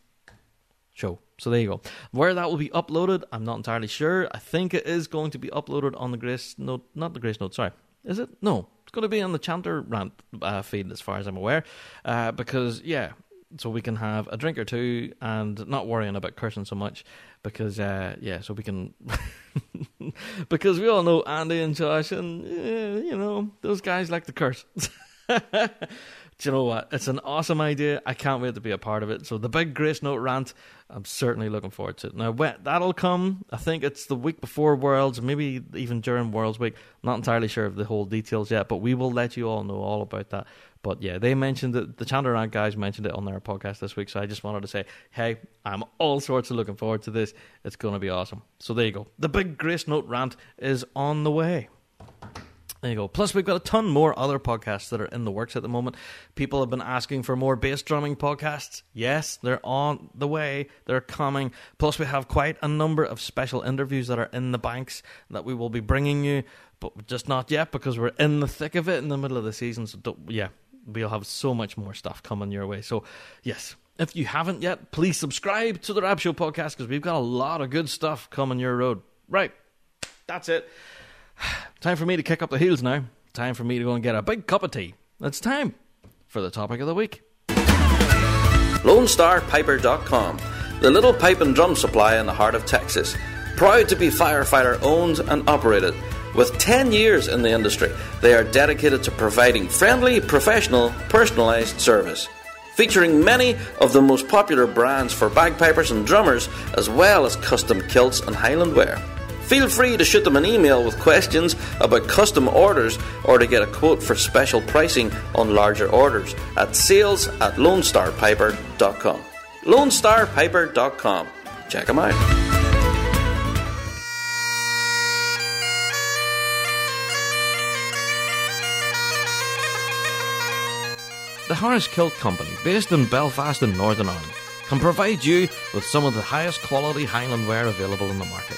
[SPEAKER 3] show. So there you go. Where that will be uploaded, I'm not entirely sure. I think it is going to be uploaded on the Grace Note, not the Grace Note. Sorry, is it? No, it's going to be on the Chanter Rant uh, feed, as far as I'm aware. Uh, because yeah, so we can have a drink or two and not worrying about cursing so much. Because uh, yeah, so we can. *laughs* because we all know Andy and Josh, and uh, you know those guys like to curse. *laughs* Do you know what? It's an awesome idea. I can't wait to be a part of it. So the big Grace Note rant, I'm certainly looking forward to it. Now that'll come, I think it's the week before Worlds, maybe even during Worlds week. I'm not entirely sure of the whole details yet, but we will let you all know all about that. But yeah, they mentioned it. The Chanter Rant guys mentioned it on their podcast this week. So I just wanted to say, hey, I'm all sorts of looking forward to this. It's going to be awesome. So there you go. The big Grace Note rant is on the way. There you go. Plus, we've got a ton more other podcasts that are in the works at the moment. People have been asking for more bass drumming podcasts. Yes, they're on the way. They're coming. Plus, we have quite a number of special interviews that are in the banks that we will be bringing you, but just not yet because we're in the thick of it in the middle of the season. So, yeah, we'll have so much more stuff coming your way. So, yes. If you haven't yet, please subscribe to the Rab Show podcast because we've got a lot of good stuff coming your road. Right. That's it. *sighs* Time for me to kick up the heels now. Time for me to go and get a big cup of tea. It's time for the topic of the week.
[SPEAKER 2] LoneStarPiper.com, the little pipe and drum supply in the heart of Texas. Proud to be firefighter owned and operated. With 10 years in the industry, they are dedicated to providing friendly, professional, personalized service. Featuring many of the most popular brands for bagpipers and drummers, as well as custom kilts and Highland wear. Feel free to shoot them an email with questions about custom orders or to get a quote for special pricing on larger orders at sales at lonestarpiper.com. lonestarpiper.com. Check them out.
[SPEAKER 3] The Harris Kilt Company, based in Belfast in Northern Ireland, can provide you with some of the highest quality Highland wear available in the market.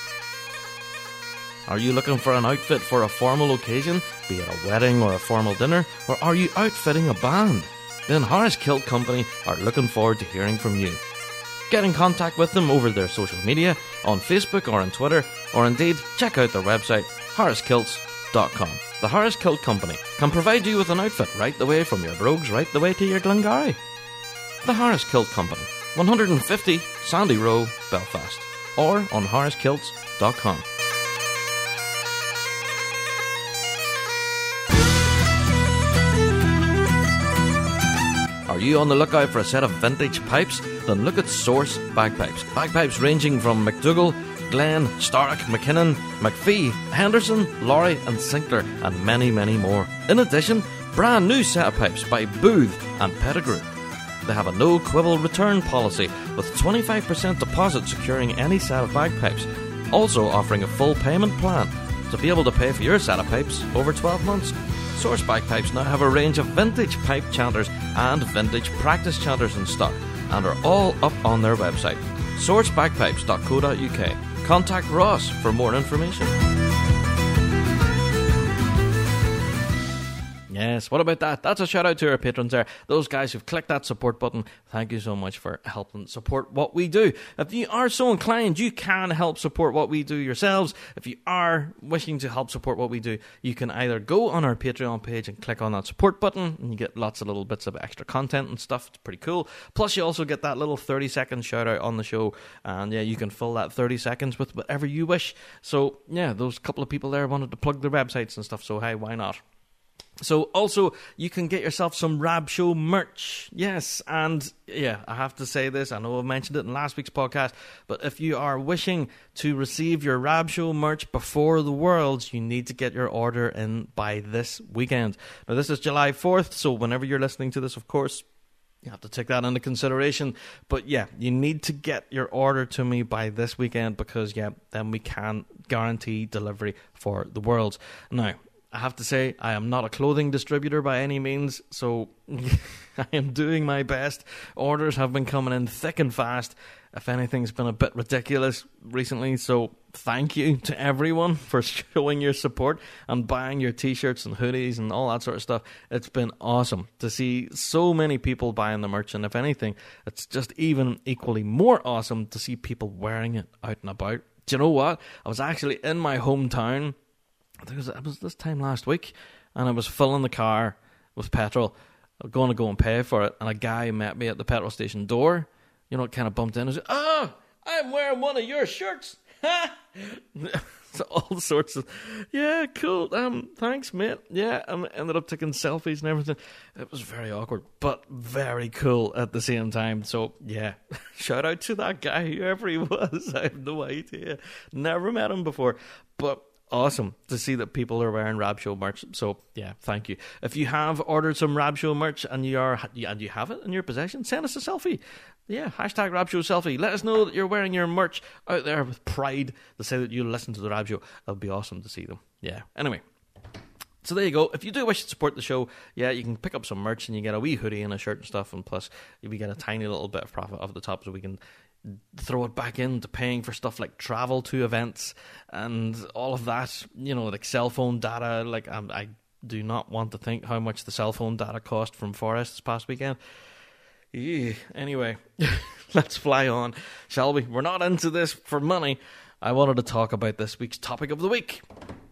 [SPEAKER 3] Are you looking for an outfit for a formal occasion, be it a wedding or a formal dinner, or are you outfitting a band? Then Harris Kilt Company are looking forward to hearing from you. Get in contact with them over their social media, on Facebook or on Twitter, or indeed check out their website, harriskilts.com. The Harris Kilt Company can provide you with an outfit right the way from your brogues right the way to your Glengarry. The Harris Kilt Company, 150 Sandy Row, Belfast, or on harriskilts.com. Are you on the lookout for a set of vintage pipes? Then look at Source Bagpipes. Bagpipes ranging from McDougall, Glen, Starrick, McKinnon, McPhee, Henderson, Lawrie, and Sinclair, and many, many more. In addition, brand new set of pipes by Booth and Pettigrew. They have a no quibble return policy with 25% deposit securing any set of bagpipes, also offering a full payment plan to be able to pay for your set of pipes over 12 months. Source Bagpipes now have a range of vintage pipe chanters and vintage practice chanters in stock and are all up on their website, sourcebagpipes.co.uk. Contact Ross for more information. Yes, what about that? That's a shout out to our patrons there. Those guys who've clicked that support button. Thank you so much for helping support what we do. If you are so inclined, you can help support what we do yourselves. If you are wishing to help support what we do, you can either go on our Patreon page and click on that support button, and you get lots of little bits of extra content and stuff. It's pretty cool. Plus, you also get that little 30 second shout out on the show, and yeah, you can fill that 30 seconds with whatever you wish. So, yeah, those couple of people there wanted to plug their websites and stuff, so hey, why not? So also you can get yourself some Rab Show merch. Yes, and yeah, I have to say this. I know I mentioned it in last week's podcast, but if you are wishing to receive your Rab Show merch before the Worlds, you need to get your order in by this weekend. Now this is July 4th, so whenever you're listening to this, of course, you have to take that into consideration. But yeah, you need to get your order to me by this weekend because yeah, then we can guarantee delivery for the Worlds. Now, I have to say, I am not a clothing distributor by any means, so *laughs* I am doing my best. Orders have been coming in thick and fast. If anything's been a bit ridiculous recently, so thank you to everyone *laughs* for showing your support and buying your t shirts and hoodies and all that sort of stuff. It's been awesome to see so many people buying the merch, and if anything, it's just even equally more awesome to see people wearing it out and about. Do you know what? I was actually in my hometown I think it was, it was this time last week, and I was filling the car with petrol. Going to go and pay for it, and a guy met me at the petrol station door. You know, kind of bumped in and said, "Oh, I'm wearing one of your shirts." *laughs* so all sorts of, yeah, cool. Um, thanks, mate. Yeah, and ended up taking selfies and everything. It was very awkward, but very cool at the same time. So yeah, *laughs* shout out to that guy, whoever he was. *laughs* I have no idea. Never met him before, but awesome to see that people are wearing Rab Show merch. So yeah, thank you. If you have ordered some Rab Show merch and you are and you have it in your possession, send us a selfie. Yeah, hashtag Rab Show selfie. Let us know that you're wearing your merch out there with pride to say that you listen to the Rab Show. That'd be awesome to see them. Yeah. Anyway. So there you go. If you do wish to support the show, yeah, you can pick up some merch and you get a wee hoodie and a shirt and stuff, and plus we get a tiny little bit of profit off the top, so we can throw it back into paying for stuff like travel to events and all of that. You know, like cell phone data. Like um, I do not want to think how much the cell phone data cost from Forres this past weekend. Eeh. Anyway, *laughs* let's fly on, shall we? We're not into this for money. I wanted to talk about this week's topic of the week.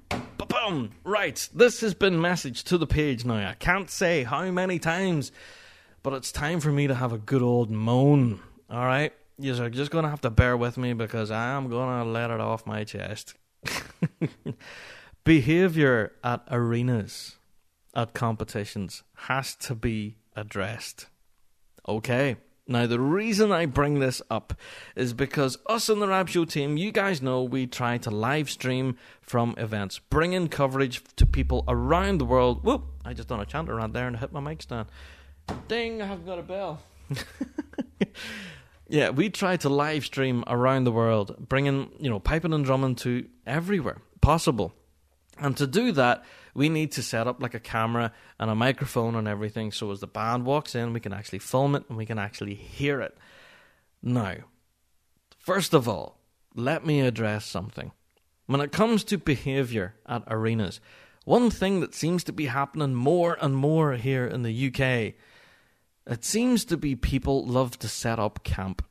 [SPEAKER 3] Ba-boom! Right, this has been messaged to the page now. I can't say how many times, but it's time for me to have a good old moan. All right, you're just gonna have to bear with me because I am gonna let it off my chest. *laughs* Behavior at arenas, at competitions, has to be addressed. Okay. Now, the reason I bring this up is because us in the Rab Show team, you guys know we try to live stream from events, bring in coverage to people around the world. Whoop! I just done a chant around there and hit my mic stand. Ding! I haven't got a bell. *laughs* yeah, we try to live stream around the world, bringing you know piping and drumming to everywhere possible. And to do that, we need to set up like a camera and a microphone and everything so as the band walks in, we can actually film it and we can actually hear it. Now, first of all, let me address something. When it comes to behaviour at arenas, one thing that seems to be happening more and more here in the UK, it seems to be people love to set up camp.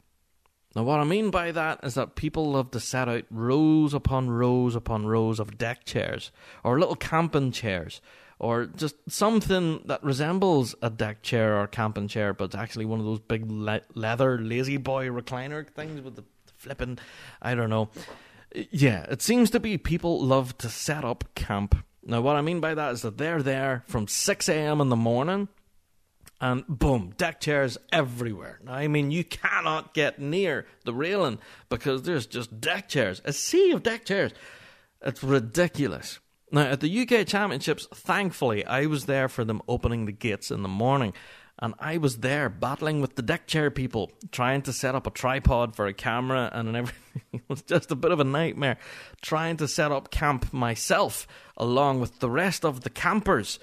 [SPEAKER 3] Now, what I mean by that is that people love to set out rows upon rows upon rows of deck chairs, or little camping chairs, or just something that resembles a deck chair or camping chair, but it's actually one of those big le- leather lazy boy recliner things with the flipping, I don't know. Yeah, it seems to be people love to set up camp. Now, what I mean by that is that they're there from 6 a.m. in the morning and boom, deck chairs everywhere. Now, I mean, you cannot get near the railing because there's just deck chairs, a sea of deck chairs. It's ridiculous. Now, at the UK Championships, thankfully, I was there for them opening the gates in the morning. And I was there battling with the deck chair people, trying to set up a tripod for a camera and everything. *laughs* it was just a bit of a nightmare. Trying to set up camp myself, along with the rest of the campers.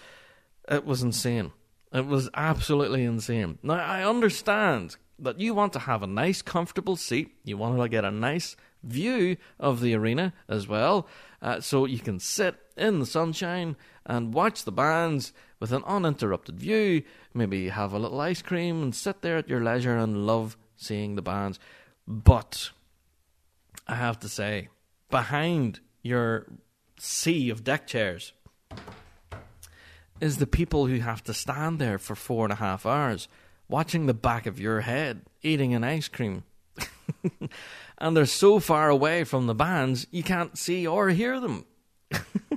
[SPEAKER 3] It was insane. It was absolutely insane. Now, I understand that you want to have a nice, comfortable seat. You want to get a nice view of the arena as well, uh, so you can sit in the sunshine and watch the bands with an uninterrupted view. Maybe have a little ice cream and sit there at your leisure and love seeing the bands. But I have to say, behind your sea of deck chairs is the people who have to stand there for four and a half hours watching the back of your head eating an ice cream. *laughs* and they're so far away from the bands you can't see or hear them. *laughs*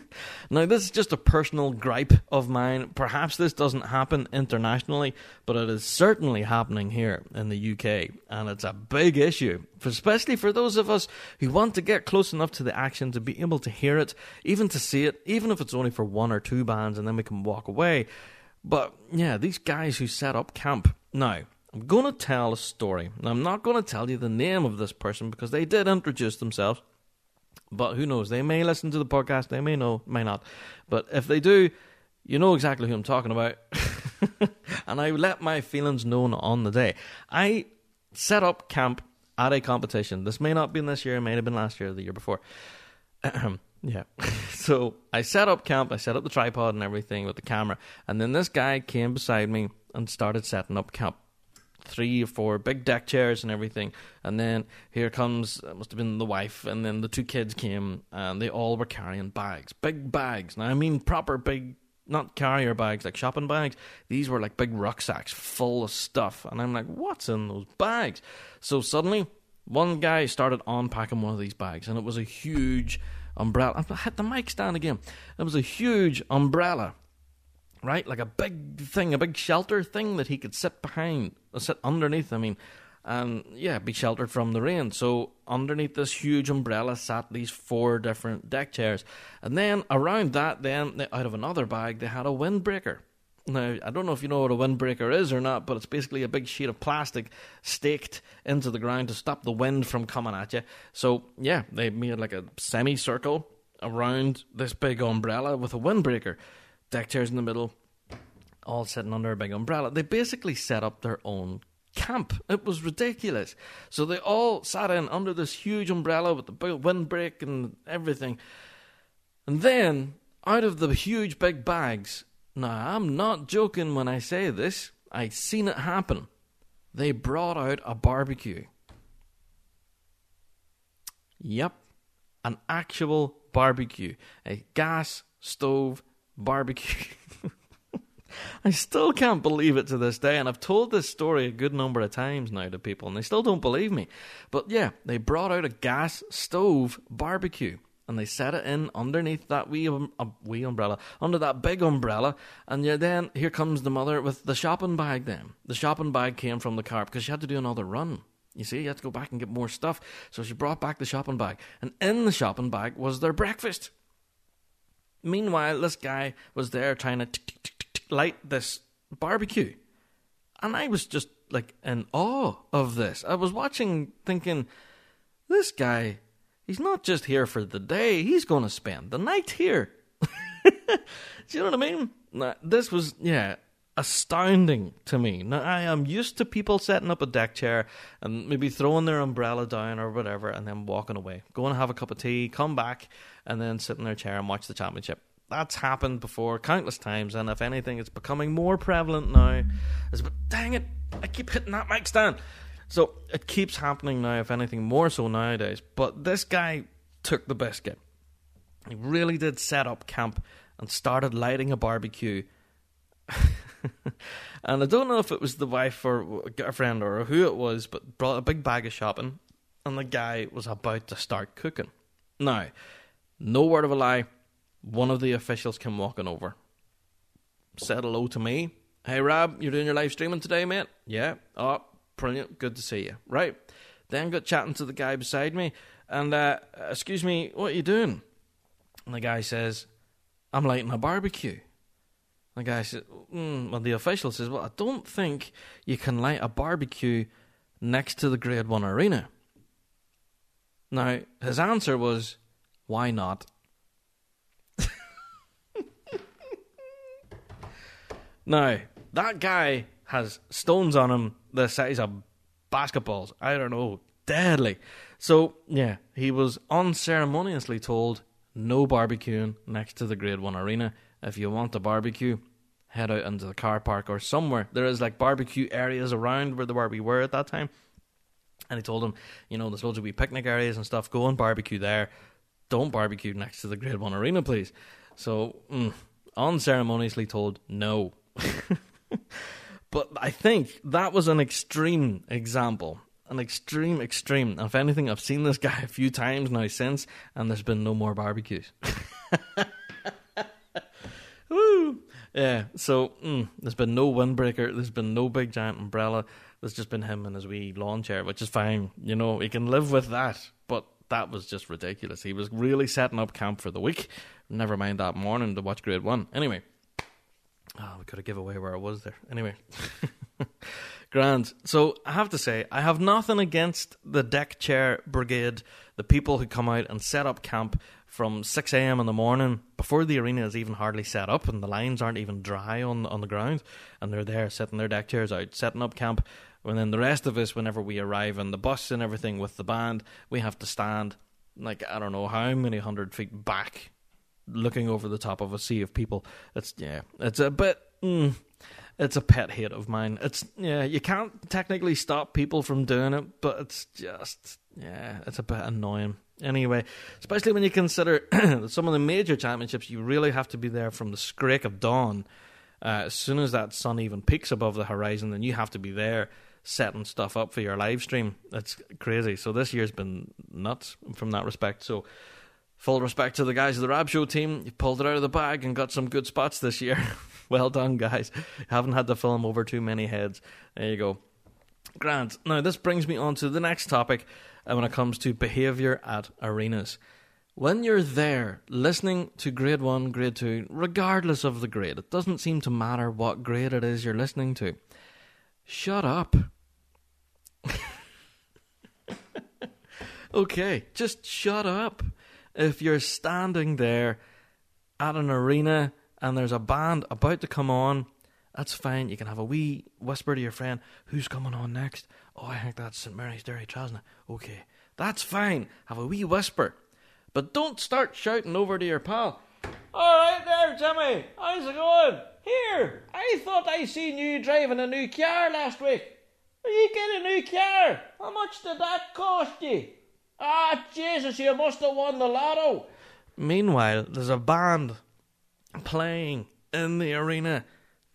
[SPEAKER 3] now, this is just a personal gripe of mine. Perhaps this doesn't happen internationally, but it is certainly happening here in the UK, and it's a big issue, especially for those of us who want to get close enough to the action to be able to hear it, even to see it, even if it's only for one or two bands, and then we can walk away. But yeah, these guys who set up camp. Now, I'm going to tell a story. Now, I'm not going to tell you the name of this person because they did introduce themselves. But who knows? They may listen to the podcast. They may know, may not. But if they do, you know exactly who I'm talking about. *laughs* and I let my feelings known on the day. I set up camp at a competition. This may not have been this year. It may have been last year or the year before. *clears throat* yeah. *laughs* so I set up camp. I set up the tripod and everything with the camera. And then this guy came beside me and started setting up camp three or four big deck chairs and everything. And then here comes, it must have been the wife, and then the two kids came, and they all were carrying bags, big bags. Now, I mean, proper big, not carrier bags like shopping bags. These were like big rucksacks full of stuff. And I'm like, what's in those bags? So suddenly, one guy started unpacking one of these bags, and it was a huge umbrella. I had the mic stand again. It was a huge umbrella right? Like a big thing, a big shelter thing that he could sit behind, or sit underneath. I mean, and yeah, be sheltered from the rain. So underneath this huge umbrella sat these four different deck chairs, and then around that, then out of another bag, they had a windbreaker. Now, I don't know if you know what a windbreaker is or not, but it's basically a big sheet of plastic staked into the ground to stop the wind from coming at you. So, yeah, they made like a semicircle around this big umbrella with a windbreaker. Deck chairs in the middle, all sitting under a big umbrella. They basically set up their own camp. It was ridiculous. So they all sat in under this huge umbrella with the big windbreak and everything. And then, out of the huge big bags, now I'm not joking when I say this, I seen it happen. They brought out a barbecue. Yep, an actual barbecue, a gas stove barbecue. *laughs* I still can't believe it to this day, and I've told this story a good number of times now to people, and they still don't believe me. But yeah, they brought out a gas stove barbecue, and they set it in underneath that wee, um, uh, wee umbrella, under that big umbrella, and yeah, then here comes the mother with the shopping bag. Then the shopping bag came from the car because she had to do another run. You see, you had to go back and get more stuff, so she brought back the shopping bag, and in the shopping bag was their breakfast. Meanwhile, this guy was there trying to light this barbecue. And I was just like in awe of this. I was watching thinking, this guy, he's not just here for the day, he's going to spend the night here. *laughs* Do you know what I mean? Now, this was, yeah, astounding to me. Now, I am used to people setting up a deck chair and maybe throwing their umbrella down or whatever and then walking away. Go and have a cup of tea, come back, and then sit in their chair and watch the championship. That's happened before countless times, and if anything, it's becoming more prevalent now. It's, but dang it, I keep hitting that mic stand. So it keeps happening now, if anything, more so nowadays. But this guy took the biscuit. He really did set up camp and started lighting a barbecue. *laughs* and I don't know if it was the wife or a girlfriend or who it was, but brought a big bag of shopping, and the guy was about to start cooking. Now, no word of a lie, one of the officials came walking over, said hello to me. Hey, Rab, you're doing your live streaming today, mate? Yeah. Oh, brilliant. Good to see you. Right. Then got chatting to the guy beside me, and uh, excuse me, what are you doing? And the guy says, I'm lighting a barbecue. The guy says, mm, well, the official says, well, I don't think you can light a barbecue next to the Grade 1 arena. Now, his answer was, why not? now, that guy has stones on him the size of basketballs. I don't know. Deadly. So, yeah, he was unceremoniously told no barbecuing next to the Grade 1 arena. If you want a barbecue, head out into the car park or somewhere. There is like barbecue areas around where the where we were at that time. And he told him, you know, there's loads of wee picnic areas and stuff. Go and barbecue there. Don't barbecue next to the Grade 1 arena, please. So, mm, unceremoniously told no. *laughs* but I think that was an extreme example. An extreme, extreme. And if anything, I've seen this guy a few times now since, and there's been no more barbecues. *laughs* Woo! Yeah, so mm, there's been no windbreaker, there's been no big giant umbrella, there's just been him and his wee lawn chair, which is fine. You know, he can live with that, but that was just ridiculous. He was really setting up camp for the week. Never mind that morning to watch grade one. Anyway, oh, we could have give away where I was there. Anyway, *laughs* Grand. So I have to say, I have nothing against the deck chair brigade, the people who come out and set up camp from 6 a.m. in the morning before the arena is even hardly set up and the lines aren't even dry on on the ground, and they're there setting their deck chairs out, setting up camp. And then the rest of us, whenever we arrive on the bus and everything with the band, we have to stand like I don't know how many hundred feet back, looking over the top of a sea of people. It's yeah, it's a bit. Mm, it's a pet hate of mine. It's yeah, you can't technically stop people from doing it, but it's just yeah, it's a bit annoying. Anyway, especially when you consider *coughs* some of the major championships, you really have to be there from the scrake of dawn. Uh, as soon as that sun even peaks above the horizon, then you have to be there setting stuff up for your live stream. It's crazy. So this year's been nuts from that respect. So full respect to the guys of the Rab Show team. You pulled it out of the bag and got some good spots this year. *laughs* well done, guys. Haven't had to film over too many heads. There you go. Grant. Now this brings me on to the next topic uh, when it comes to behaviour at arenas. When you're there listening to grade one, grade two, regardless of the grade, it doesn't seem to matter what grade it is you're listening to. Shut up. *laughs* okay, just shut up. If you're standing there at an arena and there's a band about to come on, that's fine. You can have a wee whisper to your friend, who's coming on next? Oh, I think that's St. Mary's Derrytrasna. Okay, that's fine. Have a wee whisper. But don't start shouting over to your pal. All right there, Jimmy. How's it going? Here, I thought I seen you driving a new car last week. You get a new car? How much did that cost you? Ah, Jesus, you must have won the lotto. Meanwhile, there's a band playing in the arena,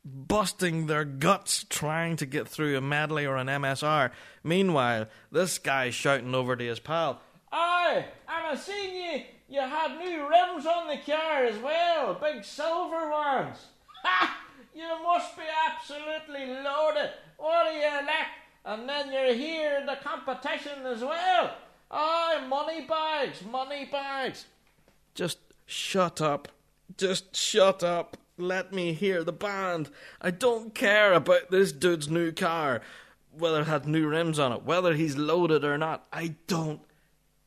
[SPEAKER 3] busting their guts trying to get through a medley or an MSR. Meanwhile, this guy's shouting over to his pal, Aye, and I seen you. You had new rims on the car as well, big silver ones. Ha! You must be absolutely loaded. What do you lack? And then you're here in the competition as well. Aye, money bags, money bags. Just shut up. Just shut up. Let me hear the band. I don't care about this dude's new car, whether it had new rims on it, whether he's loaded or not. I don't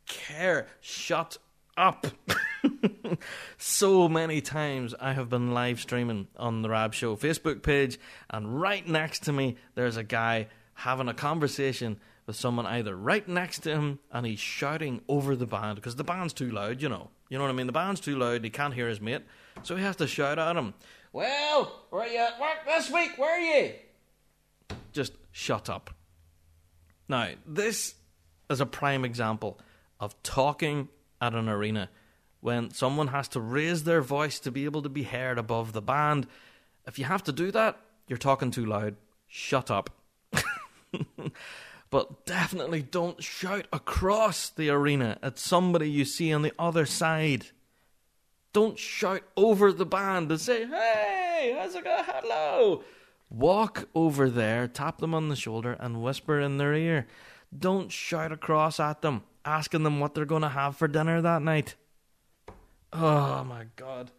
[SPEAKER 3] care. Shut up. *laughs* *laughs* so many times I have been live streaming on the Rab Show Facebook page, and right next to me, there's a guy having a conversation with someone either right next to him and he's shouting over the band because the band's too loud, you know. You know what I mean? The band's too loud, he can't hear his mate, so he has to shout at him. Well, where are you at work this week? Where are you? Just shut up. Now, this is a prime example of talking at an arena when someone has to raise their voice to be able to be heard above the band. If you have to do that, you're talking too loud. Shut up. *laughs* but definitely don't shout across the arena at somebody you see on the other side. Don't shout over the band and say, hey, how's it going? Hello. Walk over there, tap them on the shoulder, and whisper in their ear. Don't shout across at them, asking them what they're going to have for dinner that night. Oh my god.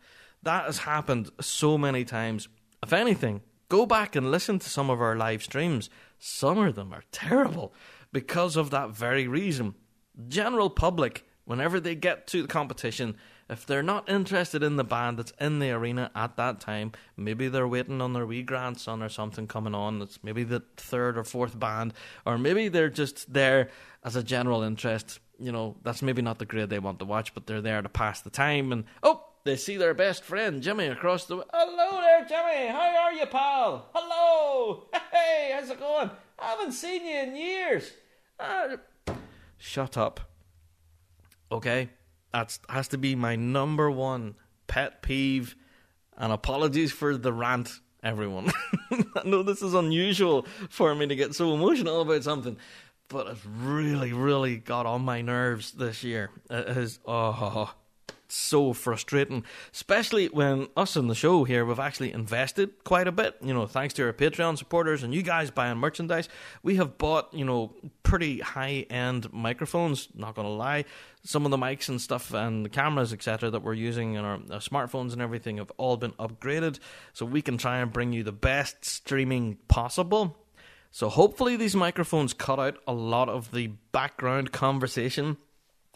[SPEAKER 3] That has happened so many times. If anything, go back and listen to some of our live streams. Some of them are terrible because of that very reason. General public, whenever they get to the competition, if they're not interested in the band that's in the arena at that time, maybe they're waiting on their wee grandson or something coming on. It's maybe the third or fourth band, or maybe they're just there as a general interest. You know, that's maybe not the grade they want to watch, but they're there to pass the time. And oh, they see their best friend Jimmy across the. Hello there, Jimmy. How are you, pal? Hello. Hey, how's it going? I haven't seen you in years. Uh, shut up. Okay, that has to be my number one pet peeve. And apologies for the rant, everyone. *laughs* I know this is unusual for me to get so emotional about something, but it's really, really got on my nerves this year. It is oh so frustrating, especially when us in the show here we've actually invested quite a bit. You know, thanks to our Patreon supporters and you guys buying merchandise, we have bought you know pretty high end microphones. Not gonna lie, some of the mics and stuff and the cameras etc. that we're using in our, our smartphones and everything have all been upgraded, so we can try and bring you the best streaming possible. So hopefully these microphones cut out a lot of the background conversation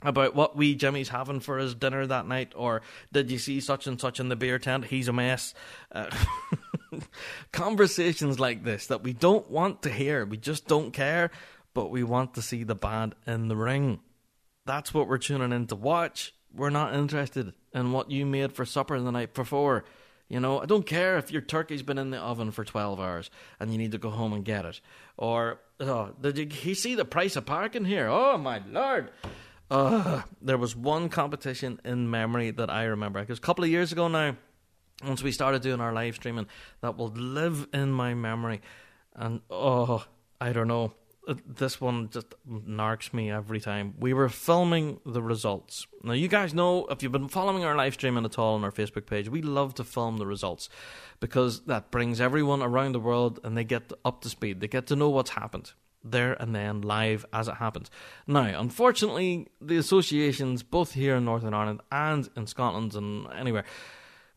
[SPEAKER 3] about what wee Jimmy's having for his dinner that night, or did you see such and such in the beer tent? He's a mess. Uh, *laughs* conversations like this that we don't want to hear, we just don't care, but we want to see the band in the ring. That's what we're tuning in to watch. We're not interested in what you made for supper the night before. You know, I don't care if your turkey's been in the oven for 12 hours and you need to go home and get it. Or, oh, did you, you see the price of parking here? Oh, my lord. Uh, there was one competition in memory that I remember. Because a couple of years ago now, once we started doing our live streaming, that will live in my memory. And, oh, I don't know. Uh, This one just narks me every time. We were filming the results. Now, you guys know, if you've been following our live streaming at all on our Facebook page, we love to film the results because that brings everyone around the world and they get up to speed. They get to know what's happened there and then live as it happens. Now, unfortunately, the associations, both here in Northern Ireland and in Scotland and anywhere,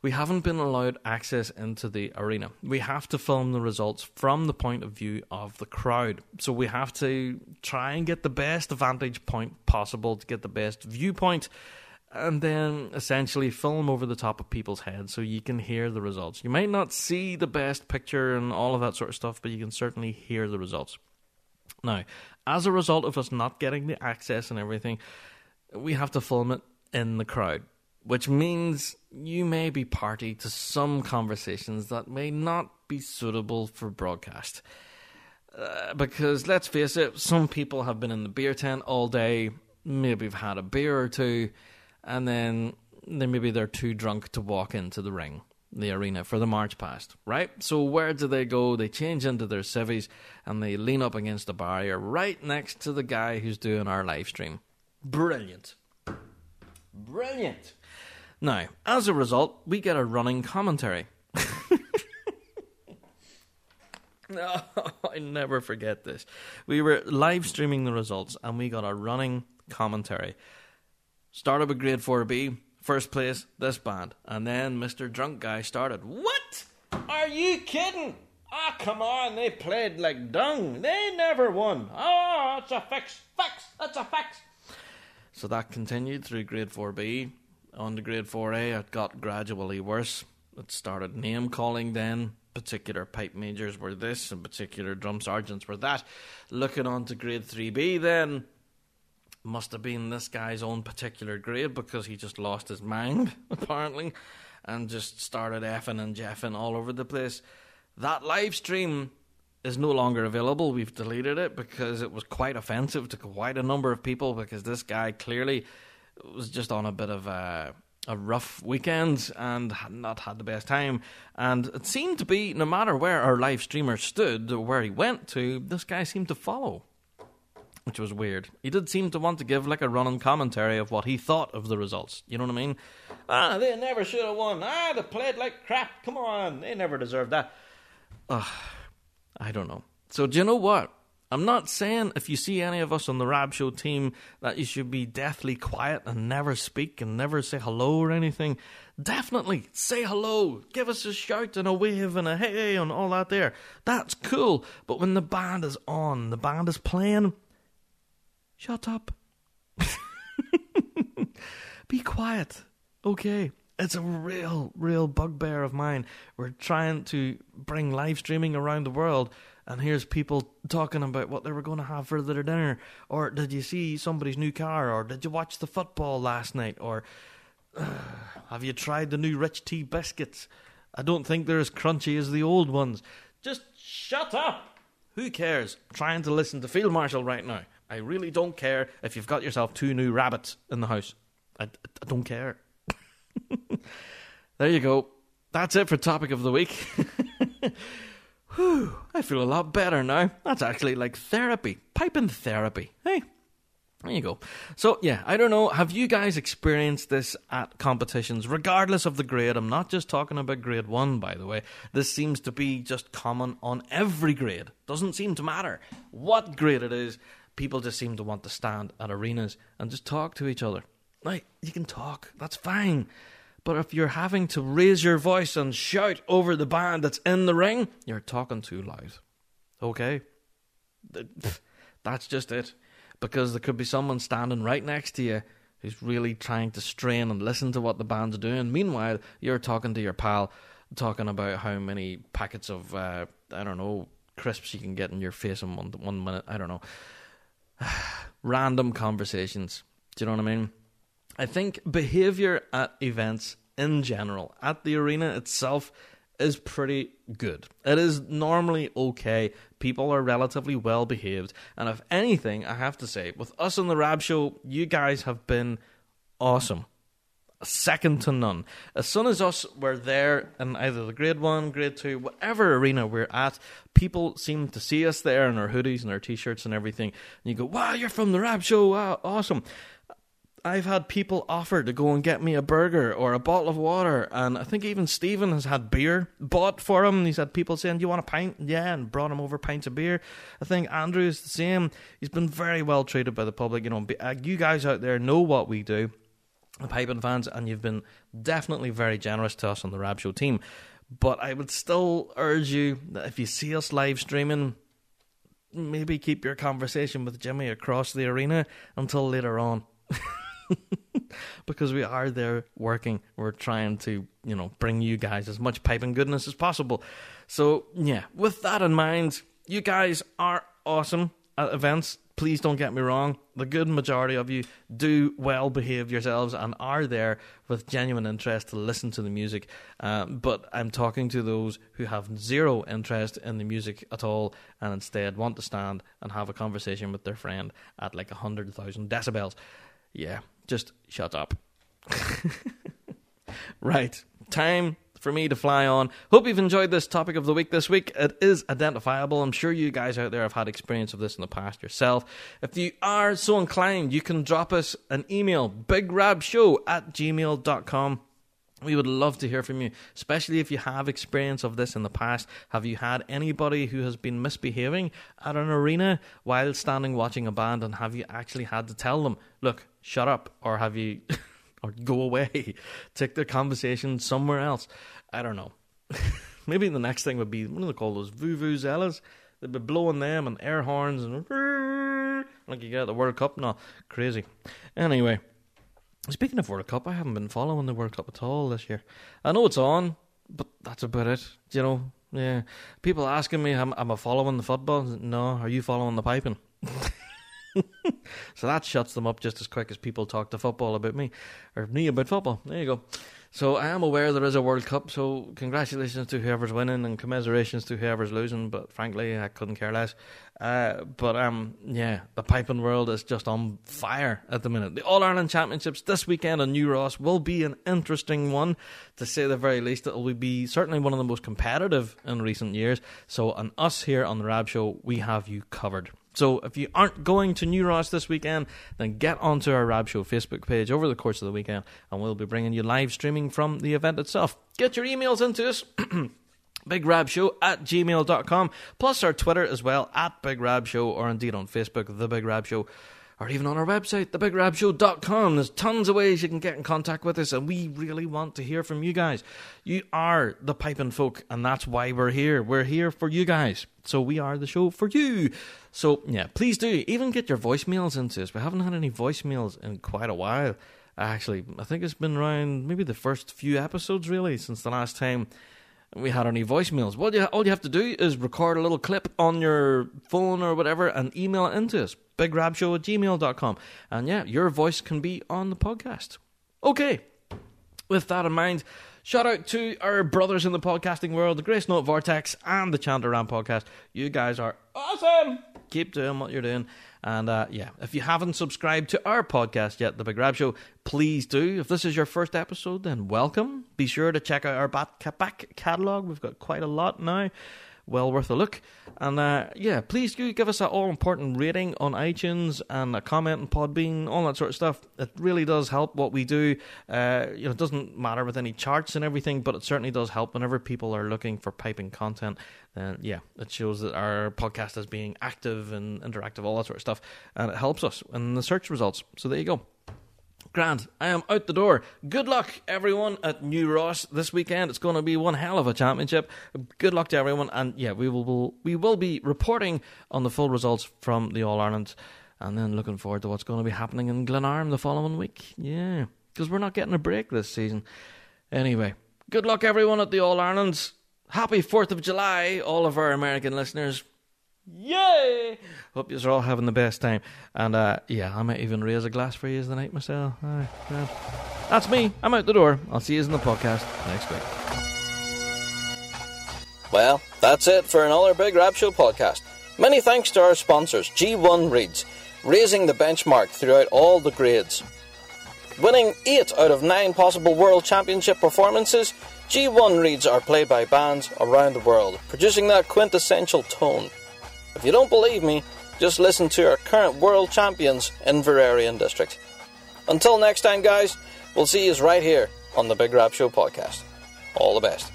[SPEAKER 3] we haven't been allowed access into the arena. We have to film the results from the point of view of the crowd. So we have to try and get the best vantage point possible to get the best viewpoint and then essentially film over the top of people's heads so you can hear the results. You might not see the best picture and all of that sort of stuff, but you can certainly hear the results. Now, as a result of us not getting the access and everything, we have to film it in the crowd, which means you may be party to some conversations that may not be suitable for broadcast. Uh, because let's face it, some people have been in the beer tent all day, maybe have had a beer or two, and then they maybe they're too drunk to walk into the ring, the arena for the march past, right? So where do they go? They change into their civvies and they lean up against the barrier right next to the guy who's doing our live stream. Brilliant. Brilliant. Now, as a result, we get a running commentary. No, *laughs* I never forget this. We were live streaming the results and we got a running commentary. Started with grade 4B, first place, this band. And then Mr. Drunk Guy started. What? Are you kidding? Ah, come on, they played like dung. They never won. Oh, it's a fix. Fix. That's a fix. So that continued through grade 4B. On to grade 4A, it got gradually worse. It started name calling then. Particular pipe majors were this, and particular drum sergeants were that. Looking on to grade 3B then, must have been this guy's own particular grade because he just lost his mind, *laughs* apparently, and just started effing and jeffing all over the place. That live stream is no longer available. We've deleted it because it was quite offensive to quite a number of people because this guy clearly was just on a bit of a, a rough weekend and had not had the best time. And it seemed to be, no matter where our live streamer stood or where he went to, this guy seemed to follow which was weird. He did seem to want to give like a running commentary of what he thought of the results. You know what I mean? Ah, they never should have won. Ah, they played like crap. Come on, they never deserved that. Ugh, I don't know. So do you know what? I'm not saying if you see any of us on the Rab Show team that you should be deathly quiet and never speak and never say hello or anything. Definitely say hello. Give us a shout and a wave and a hey and all that there. That's cool. But when the band is on, the band is playing, shut up. *laughs* Be quiet. Okay. It's a real, real bugbear of mine. We're trying to bring live streaming around the world, and here's people talking about what they were going to have for their dinner. Or did you see somebody's new car? Or did you watch the football last night? Or *sighs* have you tried the new rich tea biscuits? I don't think they're as crunchy as the old ones. Just shut up. Who cares? I'm trying to listen to Field Marshal right now. I really don't care if you've got yourself two new rabbits in the house. I, I don't care. *laughs* there you go. That's it for topic of the week. *laughs* Whew, I feel a lot better now. That's actually like therapy, piping therapy. Hey, there you go. So, yeah, I don't know. Have you guys experienced this at competitions, regardless of the grade? I'm not just talking about grade one, by the way. This seems to be just common on every grade. Doesn't seem to matter what grade it is. People just seem to want to stand at arenas and just talk to each other. Like, you can talk, that's fine. But if you're having to raise your voice and shout over the band that's in the ring, you're talking too loud. Okay? That's just it. Because there could be someone standing right next to you who's really trying to strain and listen to what the band's doing. Meanwhile, you're talking to your pal, talking about how many packets of, uh, I don't know, crisps you can get in your face in one, one minute. I don't know. *sighs* Random conversations. Do you know what I mean? I think behavior at events in general, at the arena itself, is pretty good. It is normally okay. People are relatively well behaved. And if anything, I have to say, with us on the Rab Show, you guys have been awesome. Second to none. As soon as us were there in either the grade one, grade two, whatever arena we're at, people seem to see us there in our hoodies and our t shirts and everything. And you go, wow, you're from the Rab Show. Wow, awesome. I've had people offer to go and get me a burger or a bottle of water, and I think even Stephen has had beer bought for him. He's had people saying, "Do you want a pint?" Yeah, and brought him over pints of beer. I think Andrew's the same. He's been very well treated by the public. You know, uh, you guys out there know what we do, the piping fans, and you've been definitely very generous to us on the Rab Show team. But I would still urge you that if you see us live streaming, maybe keep your conversation with Jimmy across the arena until later on. *laughs* *laughs* because we are there working. We're trying to, you know, bring you guys as much piping goodness as possible. So, yeah, with that in mind, you guys are awesome at events. Please don't get me wrong. The good majority of you do well behave yourselves and are there with genuine interest to listen to the music. Um, but I'm talking to those who have zero interest in the music at all and instead want to stand and have a conversation with their friend at like 100,000 decibels. Yeah, just shut up. *laughs* right, time for me to fly on. Hope you've enjoyed this topic of the week this week. It is identifiable. I'm sure you guys out there have had experience of this in the past yourself. If you are so inclined, you can drop us an email, bigrabshow at gmail.com. We would love to hear from you, especially if you have experience of this in the past. Have you had anybody who has been misbehaving at an arena while standing watching a band, and have you actually had to tell them, look, shut up, or have you, *laughs* or go away, *laughs* take the conversation somewhere else? I don't know. *laughs* Maybe the next thing would be, what do they call those? Vuvuzelas? They'd be blowing them and air horns and like you get at the World Cup. No, crazy. Anyway. Speaking of World Cup, I haven't been following the World Cup at all this year. I know it's on, but that's about it. You know, yeah. People asking me, am, am I following the football? No. Are you following the piping? *laughs* so that shuts them up just as quick as people talk to football about me or me about football. There you go. So I am aware there is a World Cup. So congratulations to whoever's winning and commiserations to whoever's losing. But frankly, I couldn't care less. Uh, but um, yeah, the piping world is just on fire at the minute. The All Ireland Championships this weekend on New Ross will be an interesting one, to say the very least. It will be certainly one of the most competitive in recent years. So on us here on the Rab Show, we have you covered. So if you aren't going to New Ross this weekend, then get onto our Rab Show Facebook page over the course of the weekend, and we'll be bringing you live streaming from the event itself. Get your emails into us. *clears throat* BigRabShow at gmail.com, plus our Twitter as well, at Big Rab Show, or indeed on Facebook, The Big Rab Show, or even on our website, thebigrabshow.com. There's tons of ways you can get in contact with us, and we really want to hear from you guys. You are the piping folk, and that's why we're here. We're here for you guys. So we are the show for you. So, yeah, please do. Even get your voicemails into us. We haven't had any voicemails in quite a while. Actually, I think it's been around maybe the first few episodes, really, since the last time we had any voicemails. What you, all you have to do is record a little clip on your phone or whatever and email it into us. BigRabShow at gmail.com. And yeah, your voice can be on the podcast. Okay, with that in mind, shout out to our brothers in the podcasting world, the Grace Note Vortex and the Chanter Rant podcast. You guys are awesome. Keep doing what you're doing. And uh, yeah, if you haven't subscribed to our podcast yet, The Big Rab Show, please do. If this is your first episode, then welcome. Be sure to check out our back, back catalogue. We've got quite a lot now. Well worth a look. And uh, yeah, please do give us that all important rating on iTunes and a comment on Podbean, all that sort of stuff. It really does help what we do. Uh, you know, it doesn't matter with any charts and everything, but it certainly does help whenever people are looking for piping content. Then yeah, it shows that our podcast is being active and interactive, all that sort of stuff, and it helps us in the search results. So there you go. Grant, I am out the door. Good luck, everyone, at New Ross this weekend. It's going to be one hell of a championship. Good luck to everyone, and yeah, we will, we will be reporting on the full results from the All Ireland, and then looking forward to what's going to be happening in Glenarm the following week. Yeah, because we're not getting a break this season. Anyway, good luck, everyone, at the All Irelands. Happy Fourth of July, all of our American listeners. Yay! Hope you're all having the best time. And uh, yeah, I might even raise a glass for you tonight myself. Aye, yeah. That's me. I'm out the door. I'll see you in the podcast next week.
[SPEAKER 2] Well, that's it for another Big Rab Show podcast. Many thanks to our sponsors, G1 Reeds, raising the benchmark throughout all the grades. Winning 8 out of 9 possible World Championship performances, G1 Reeds are played by bands around the world, producing that quintessential tone. If you don't believe me, just listen to our current world champions Inveraray District. Until next time, guys, we'll see you right here on the Big Rab Show podcast. All the best.